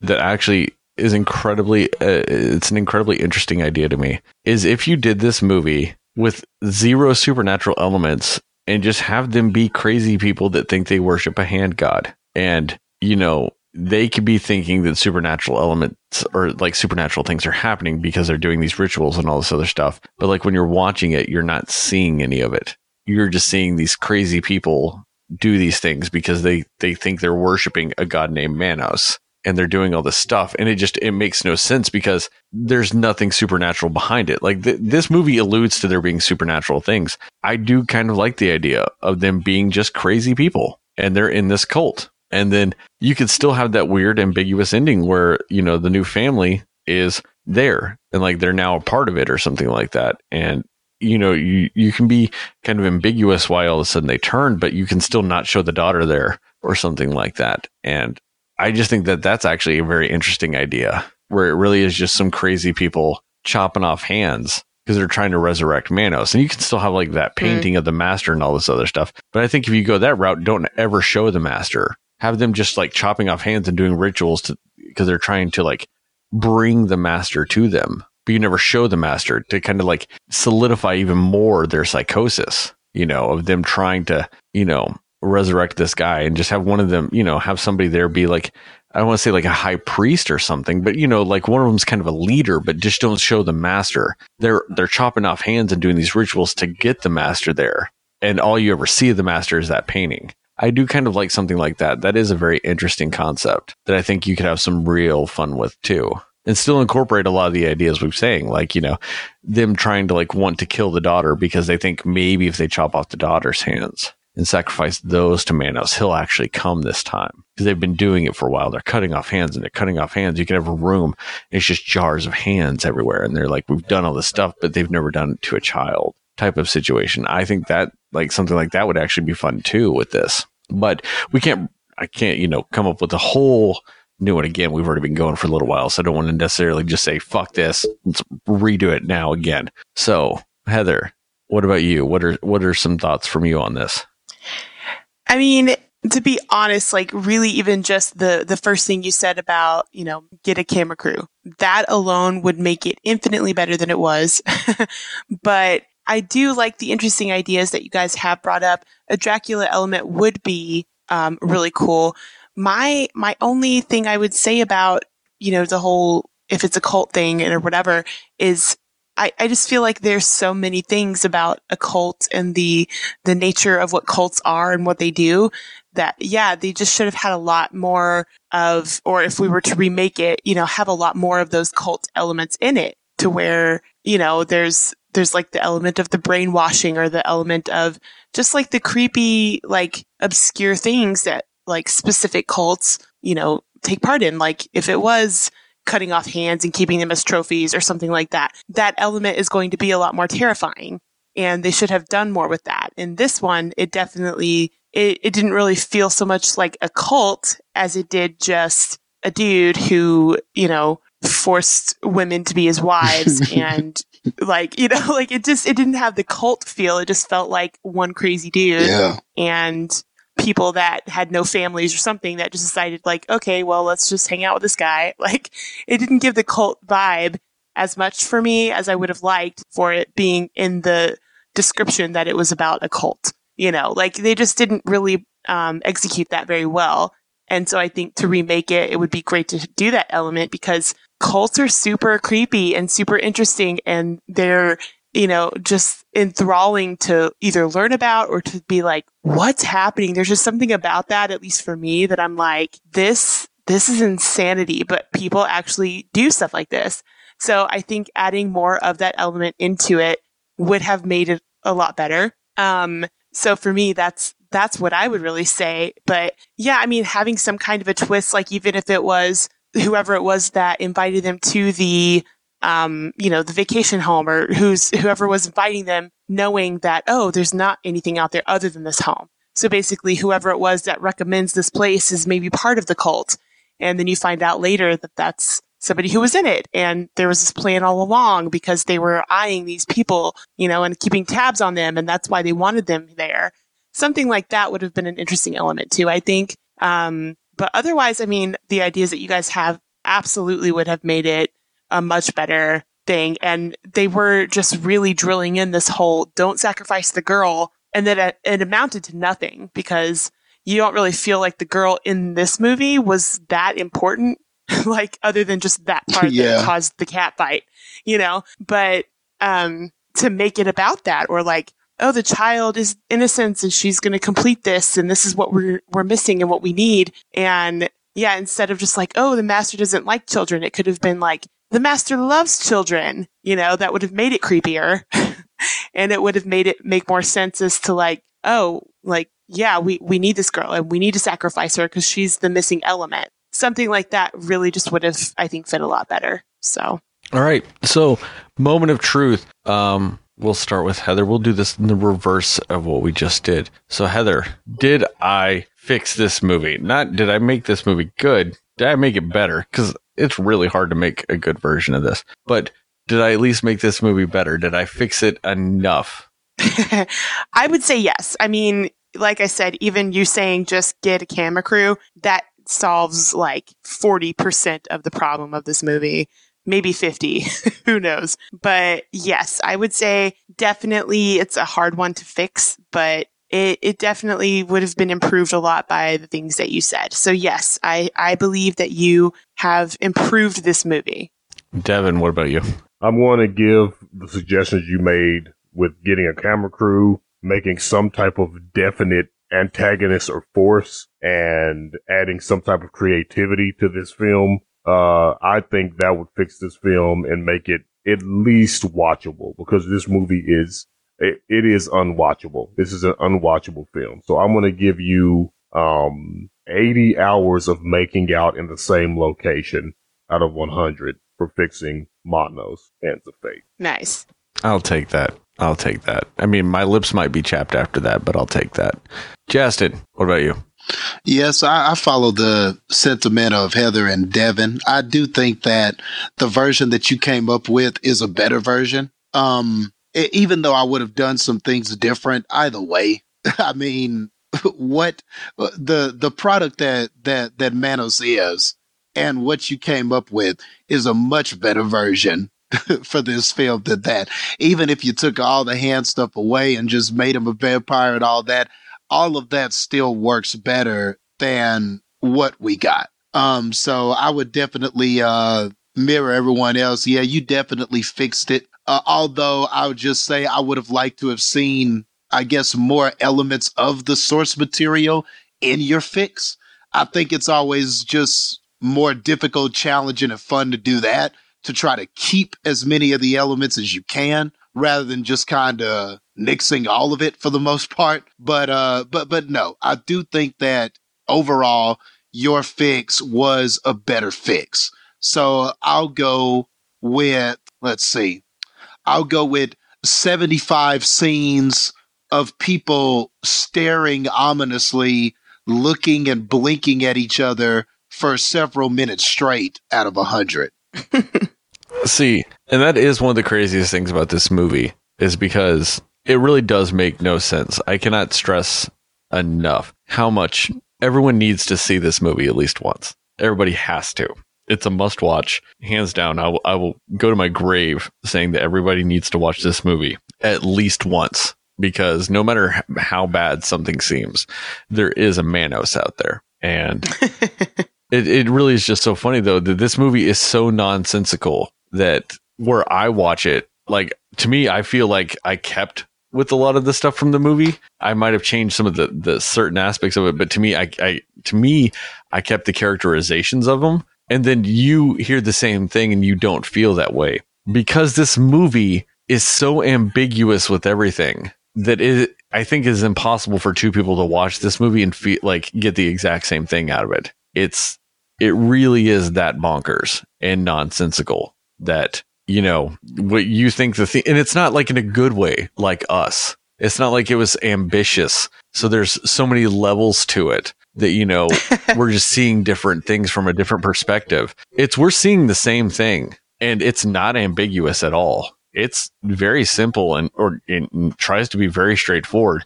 that actually is incredibly uh, it's an incredibly interesting idea to me is if you did this movie with zero supernatural elements and just have them be crazy people that think they worship a hand god and you know they could be thinking that supernatural elements or like supernatural things are happening because they're doing these rituals and all this other stuff but like when you're watching it you're not seeing any of it you're just seeing these crazy people do these things because they they think they're worshiping a god named Manos and they're doing all this stuff. And it just it makes no sense because there's nothing supernatural behind it. Like th- this movie alludes to there being supernatural things. I do kind of like the idea of them being just crazy people and they're in this cult. And then you could still have that weird ambiguous ending where you know the new family is there and like they're now a part of it or something like that. And you know you you can be kind of ambiguous why all of a sudden they turned but you can still not show the daughter there or something like that. And i just think that that's actually a very interesting idea where it really is just some crazy people chopping off hands because they're trying to resurrect manos. And you can still have like that painting of the master and all this other stuff. But i think if you go that route don't ever show the master. Have them just like chopping off hands and doing rituals to because they're trying to like bring the master to them but you never show the master to kind of like solidify even more their psychosis, you know, of them trying to, you know, resurrect this guy and just have one of them, you know, have somebody there be like, I don't want to say like a high priest or something, but you know, like one of them's kind of a leader, but just don't show the master. They're they're chopping off hands and doing these rituals to get the master there. And all you ever see of the master is that painting. I do kind of like something like that. That is a very interesting concept that I think you could have some real fun with too. And still incorporate a lot of the ideas we've saying, like, you know, them trying to like want to kill the daughter because they think maybe if they chop off the daughter's hands and sacrifice those to Manos, he'll actually come this time. Because they've been doing it for a while. They're cutting off hands and they're cutting off hands. You can have a room it's just jars of hands everywhere. And they're like, we've done all this stuff, but they've never done it to a child type of situation. I think that like something like that would actually be fun too with this. But we can't I can't, you know, come up with a whole new one again. We've already been going for a little while, so I don't want to necessarily just say fuck this. Let's redo it now again. So, Heather, what about you? What are what are some thoughts from you on this? I mean, to be honest, like really even just the the first thing you said about, you know, get a camera crew. That alone would make it infinitely better than it was. [laughs] but I do like the interesting ideas that you guys have brought up. A Dracula element would be um, really cool. My my only thing I would say about you know the whole if it's a cult thing and or whatever is I, I just feel like there's so many things about a cult and the the nature of what cults are and what they do that yeah they just should have had a lot more of or if we were to remake it you know have a lot more of those cult elements in it to where you know there's there's like the element of the brainwashing or the element of just like the creepy like obscure things that like specific cults you know take part in like if it was cutting off hands and keeping them as trophies or something like that. That element is going to be a lot more terrifying. And they should have done more with that. In this one, it definitely, it, it didn't really feel so much like a cult as it did just a dude who, you know, forced women to be his wives [laughs] and like, you know, [laughs] like it just, it didn't have the cult feel. It just felt like one crazy dude. Yeah. And people that had no families or something that just decided like, okay, well, let's just hang out with this guy. [laughs] Like it didn't give the cult vibe as much for me as I would have liked for it being in the description that it was about a cult. You know, like they just didn't really um, execute that very well. And so I think to remake it, it would be great to do that element because cults are super creepy and super interesting and they're you know, just enthralling to either learn about or to be like, what's happening? There's just something about that, at least for me, that I'm like, this, this is insanity, but people actually do stuff like this. So I think adding more of that element into it would have made it a lot better. Um, so for me, that's, that's what I would really say. But yeah, I mean, having some kind of a twist, like even if it was whoever it was that invited them to the um, you know, the vacation home or who's whoever was inviting them, knowing that oh, there's not anything out there other than this home. So basically, whoever it was that recommends this place is maybe part of the cult, and then you find out later that that's somebody who was in it, and there was this plan all along because they were eyeing these people, you know, and keeping tabs on them, and that's why they wanted them there. Something like that would have been an interesting element too, I think. Um, but otherwise, I mean, the ideas that you guys have absolutely would have made it a much better thing. And they were just really drilling in this whole don't sacrifice the girl. And then it, it amounted to nothing because you don't really feel like the girl in this movie was that important. [laughs] like other than just that [laughs] part yeah. that caused the cat fight, you know, but, um, to make it about that or like, oh, the child is innocent and she's going to complete this and this is what we're, we're missing and what we need. And yeah, instead of just like, oh, the master doesn't like children, it could have been like, the master loves children, you know, that would have made it creepier. [laughs] and it would have made it make more sense as to like, oh, like, yeah, we, we need this girl and we need to sacrifice her because she's the missing element. Something like that really just would have, I think, fit a lot better. So. All right. So, moment of truth. Um, we'll start with Heather. We'll do this in the reverse of what we just did. So, Heather, did I fix this movie? Not did I make this movie good? Did I make it better? Because it's really hard to make a good version of this. But did I at least make this movie better? Did I fix it enough? [laughs] I would say yes. I mean, like I said, even you saying just get a camera crew, that solves like 40% of the problem of this movie. Maybe 50. [laughs] Who knows? But yes, I would say definitely it's a hard one to fix, but it, it definitely would have been improved a lot by the things that you said. So yes, I, I believe that you have improved this movie. Devin, what about you? I'm going to give the suggestions you made with getting a camera crew, making some type of definite antagonist or force, and adding some type of creativity to this film. Uh, I think that would fix this film and make it at least watchable because this movie is it, it is unwatchable. This is an unwatchable film. So I'm going to give you, um, 80 hours of making out in the same location out of 100 for fixing Manos Hands of Fate. Nice. I'll take that. I'll take that. I mean, my lips might be chapped after that, but I'll take that. Justin, what about you? Yes, I, I, follow the sentiment of Heather and Devin. I do think that the version that you came up with is a better version. Um, even though I would have done some things different either way. [laughs] I mean, [laughs] what the the product that that that Manos is and what you came up with is a much better version [laughs] for this film than that. Even if you took all the hand stuff away and just made him a vampire and all that, all of that still works better than what we got. Um, so I would definitely uh, mirror everyone else. Yeah, you definitely fixed it. Uh, although I would just say I would have liked to have seen, I guess, more elements of the source material in your fix. I think it's always just more difficult, challenging, and fun to do that to try to keep as many of the elements as you can rather than just kind of nixing all of it for the most part. But uh but but no, I do think that overall your fix was a better fix. So I'll go with let's see. I'll go with 75 scenes of people staring ominously, looking and blinking at each other for several minutes straight out of a hundred. [laughs] See, and that is one of the craziest things about this movie is because it really does make no sense. I cannot stress enough how much everyone needs to see this movie at least once. Everybody has to. It's a must watch, hands down. I will, I will go to my grave saying that everybody needs to watch this movie at least once because no matter how bad something seems, there is a Manos out there. And [laughs] it, it really is just so funny though that this movie is so nonsensical that where I watch it, like to me, I feel like I kept with a lot of the stuff from the movie. I might have changed some of the, the certain aspects of it, but to me, I, I to me, I kept the characterizations of them. And then you hear the same thing and you don't feel that way because this movie is so ambiguous with everything that it, I think is impossible for two people to watch this movie and feel like get the exact same thing out of it. It's, it really is that bonkers and nonsensical that you know what you think the thing and it's not like in a good way like us. It's not like it was ambitious. So there's so many levels to it that you know [laughs] we're just seeing different things from a different perspective. It's we're seeing the same thing and it's not ambiguous at all it's very simple and or it tries to be very straightforward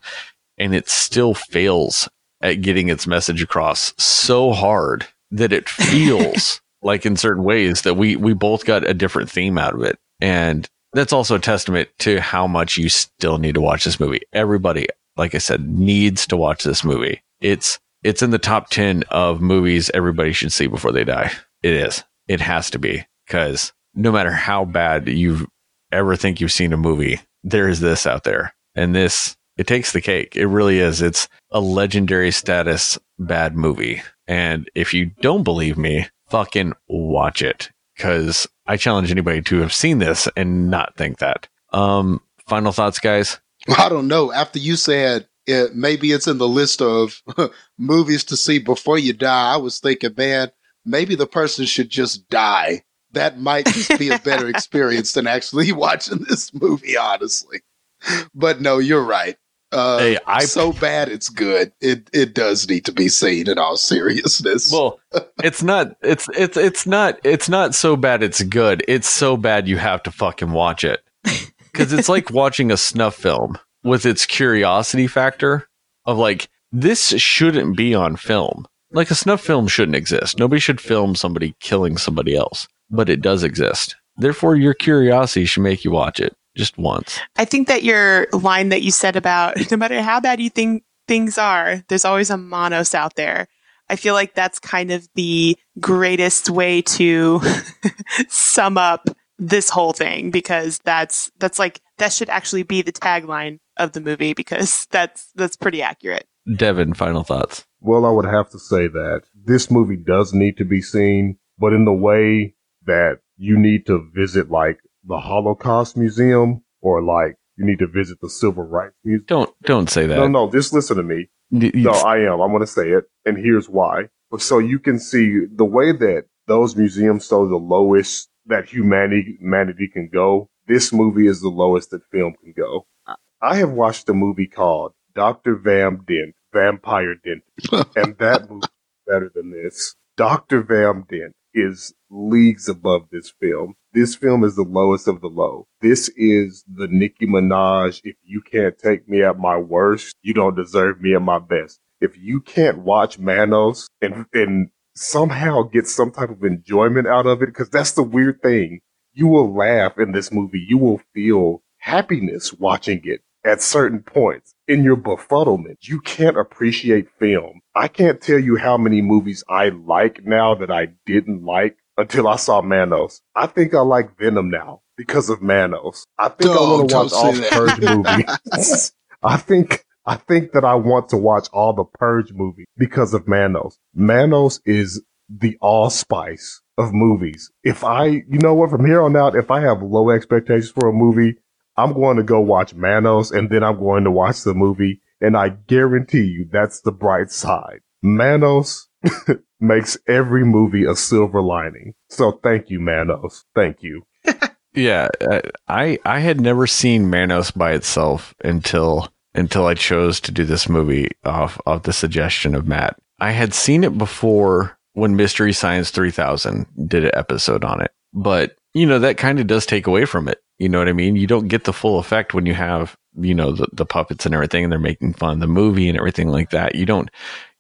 and it still fails at getting its message across so hard that it [laughs] feels like in certain ways that we we both got a different theme out of it. And that's also a testament to how much you still need to watch this movie. Everybody like i said needs to watch this movie. It's it's in the top 10 of movies everybody should see before they die. It is. It has to be. Because no matter how bad you ever think you've seen a movie there is this out there and this it takes the cake it really is it's a legendary status bad movie and if you don't believe me fucking watch it because I challenge anybody to have seen this and not think that. Um, final thoughts, guys. I don't know. After you said it, maybe it's in the list of [laughs] movies to see before you die, I was thinking, man, maybe the person should just die. That might just be a better [laughs] experience than actually [laughs] watching this movie, honestly. But no, you're right. Uh, hey, I so bad it's good. It it does need to be seen in all seriousness. Well, [laughs] it's not. It's it's it's not. It's not so bad it's good. It's so bad you have to fucking watch it because it's like watching a snuff film with its curiosity factor of like this shouldn't be on film. Like a snuff film shouldn't exist. Nobody should film somebody killing somebody else, but it does exist. Therefore, your curiosity should make you watch it just once. I think that your line that you said about no matter how bad you think things are, there's always a Manos out there. I feel like that's kind of the greatest way to [laughs] sum up this whole thing because that's that's like that should actually be the tagline of the movie because [laughs] that's that's pretty accurate. Devin, final thoughts. Well, I would have to say that this movie does need to be seen, but in the way that you need to visit like the Holocaust Museum or like you need to visit the Civil Rights Museum. Don't don't say that. No, no, just listen to me. no, I am. I'm going to say it, and here's why. So you can see the way that those museums show the lowest that humanity humanity can go. This movie is the lowest that film can go. Uh I have watched a movie called Doctor Vam Dent, Vampire Dent, [laughs] and that movie is better than this. Doctor Vam Dent is leagues above this film. This film is the lowest of the low. This is the Nicki Minaj. If you can't take me at my worst, you don't deserve me at my best. If you can't watch Manos and, and somehow get some type of enjoyment out of it, because that's the weird thing. You will laugh in this movie. You will feel happiness watching it. At certain points in your befuddlement. You can't appreciate film. I can't tell you how many movies I like now that I didn't like until I saw Manos. I think I like Venom now because of Manos. I think I want to watch all Purge movies. [laughs] I think I think that I want to watch all the Purge movies because of Manos. Manos is the allspice of movies. If I, you know what, from here on out, if I have low expectations for a movie, I'm going to go watch Manos and then I'm going to watch the movie. And I guarantee you that's the bright side. Manos [laughs] makes every movie a silver lining. So thank you, Manos. Thank you. [laughs] yeah, uh, I I had never seen Manos by itself until until I chose to do this movie off of the suggestion of Matt. I had seen it before when Mystery Science 3000 did an episode on it, but you know that kind of does take away from it. You know what I mean? You don't get the full effect when you have you know the, the puppets and everything, and they're making fun of the movie and everything like that. You don't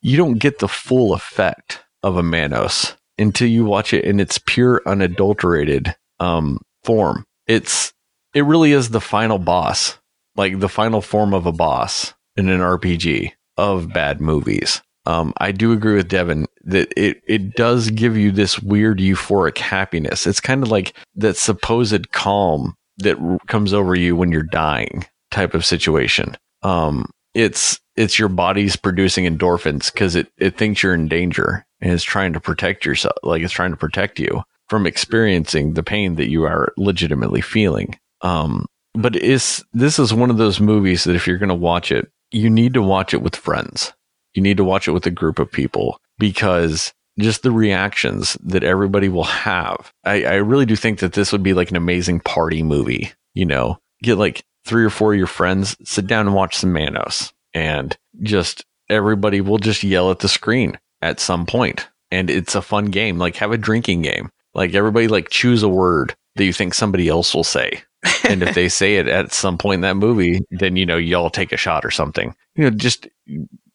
you don't get the full effect of a Manos until you watch it in its pure, unadulterated um, form. It's it really is the final boss, like the final form of a boss in an RPG of bad movies. Um, I do agree with Devin that it, it does give you this weird euphoric happiness. It's kind of like that supposed calm that comes over you when you're dying type of situation. Um, it's it's your body's producing endorphins because it, it thinks you're in danger and it's trying to protect yourself like it's trying to protect you from experiencing the pain that you are legitimately feeling um, but it's this is one of those movies that if you're going to watch it you need to watch it with friends you need to watch it with a group of people because just the reactions that everybody will have I, I really do think that this would be like an amazing party movie you know get like three or four of your friends, sit down and watch some Manos and just everybody will just yell at the screen at some point. And it's a fun game. Like have a drinking game. Like everybody like choose a word that you think somebody else will say. and if they [laughs] say it at some point in that movie, then you know y'all take a shot or something. You know, just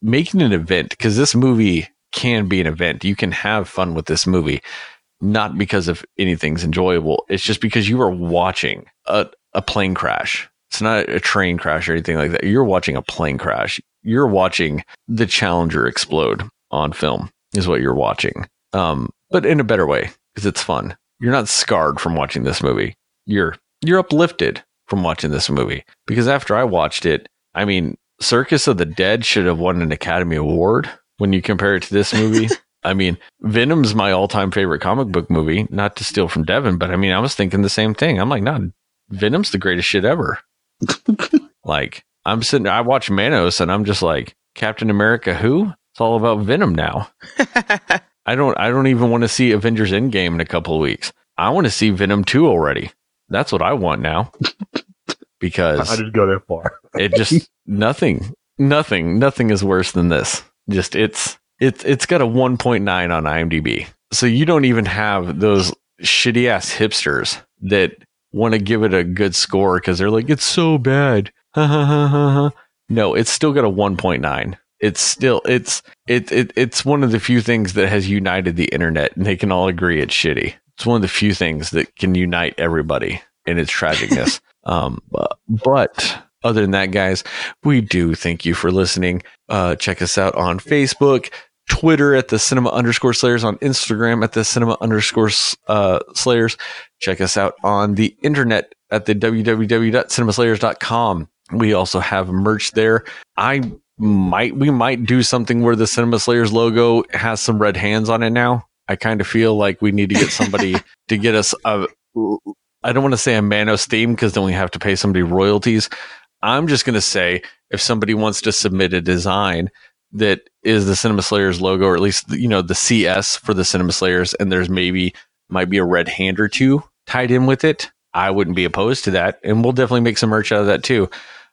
making an event because this movie can be an event. You can have fun with this movie, not because of anything's enjoyable. It's just because you are watching a, a plane crash it's not a train crash or anything like that. You're watching a plane crash. You're watching the Challenger explode on film, is what you're watching. Um, but in a better way because it's fun. You're not scarred from watching this movie. You're you're uplifted from watching this movie because after I watched it, I mean, Circus of the Dead should have won an Academy Award when you compare it to this movie. [laughs] I mean, Venom's my all-time favorite comic book movie. Not to steal from Devin, but I mean, I was thinking the same thing. I'm like, no, Venom's the greatest shit ever. [laughs] like I'm sitting, I watch Manos, and I'm just like Captain America. Who? It's all about Venom now. [laughs] I don't. I don't even want to see Avengers Endgame in a couple of weeks. I want to see Venom two already. That's what I want now. Because I didn't go that far. it just nothing, nothing, nothing is worse than this. Just it's it's it's got a 1.9 on IMDb. So you don't even have those shitty ass hipsters that want to give it a good score because they're like, it's so bad. no, it's still got a 1.9. It's still it's it, it it's one of the few things that has united the internet and they can all agree it's shitty. It's one of the few things that can unite everybody in its tragicness. [laughs] um, but, but other than that, guys, we do thank you for listening. Uh, check us out on Facebook, Twitter at the cinema underscore slayers, on Instagram at the cinema underscore uh, slayers. Check us out on the internet at the www.cinemaslayers.com. We also have merch there. I might, we might do something where the Cinema Slayers logo has some red hands on it now. I kind of feel like we need to get somebody [laughs] to get us a, I don't want to say a Manos theme because then we have to pay somebody royalties. I'm just going to say if somebody wants to submit a design that is the Cinema Slayers logo, or at least you know the CS for the Cinema Slayers, and there's maybe might be a red hand or two tied in with it. I wouldn't be opposed to that, and we'll definitely make some merch out of that too.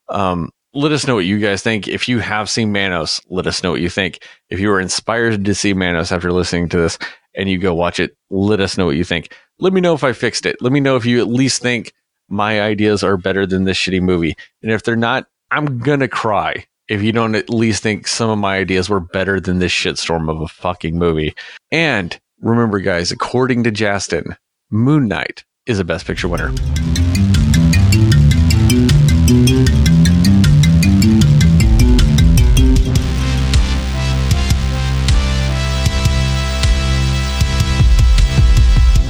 Um, let us know what you guys think. If you have seen Manos, let us know what you think. If you were inspired to see Manos after listening to this and you go watch it, let us know what you think. Let me know if I fixed it. Let me know if you at least think my ideas are better than this shitty movie. And if they're not, I'm gonna cry if you don't at least think some of my ideas were better than this shitstorm of a fucking movie. And remember, guys, according to Justin, Moon Knight is a Best Picture winner.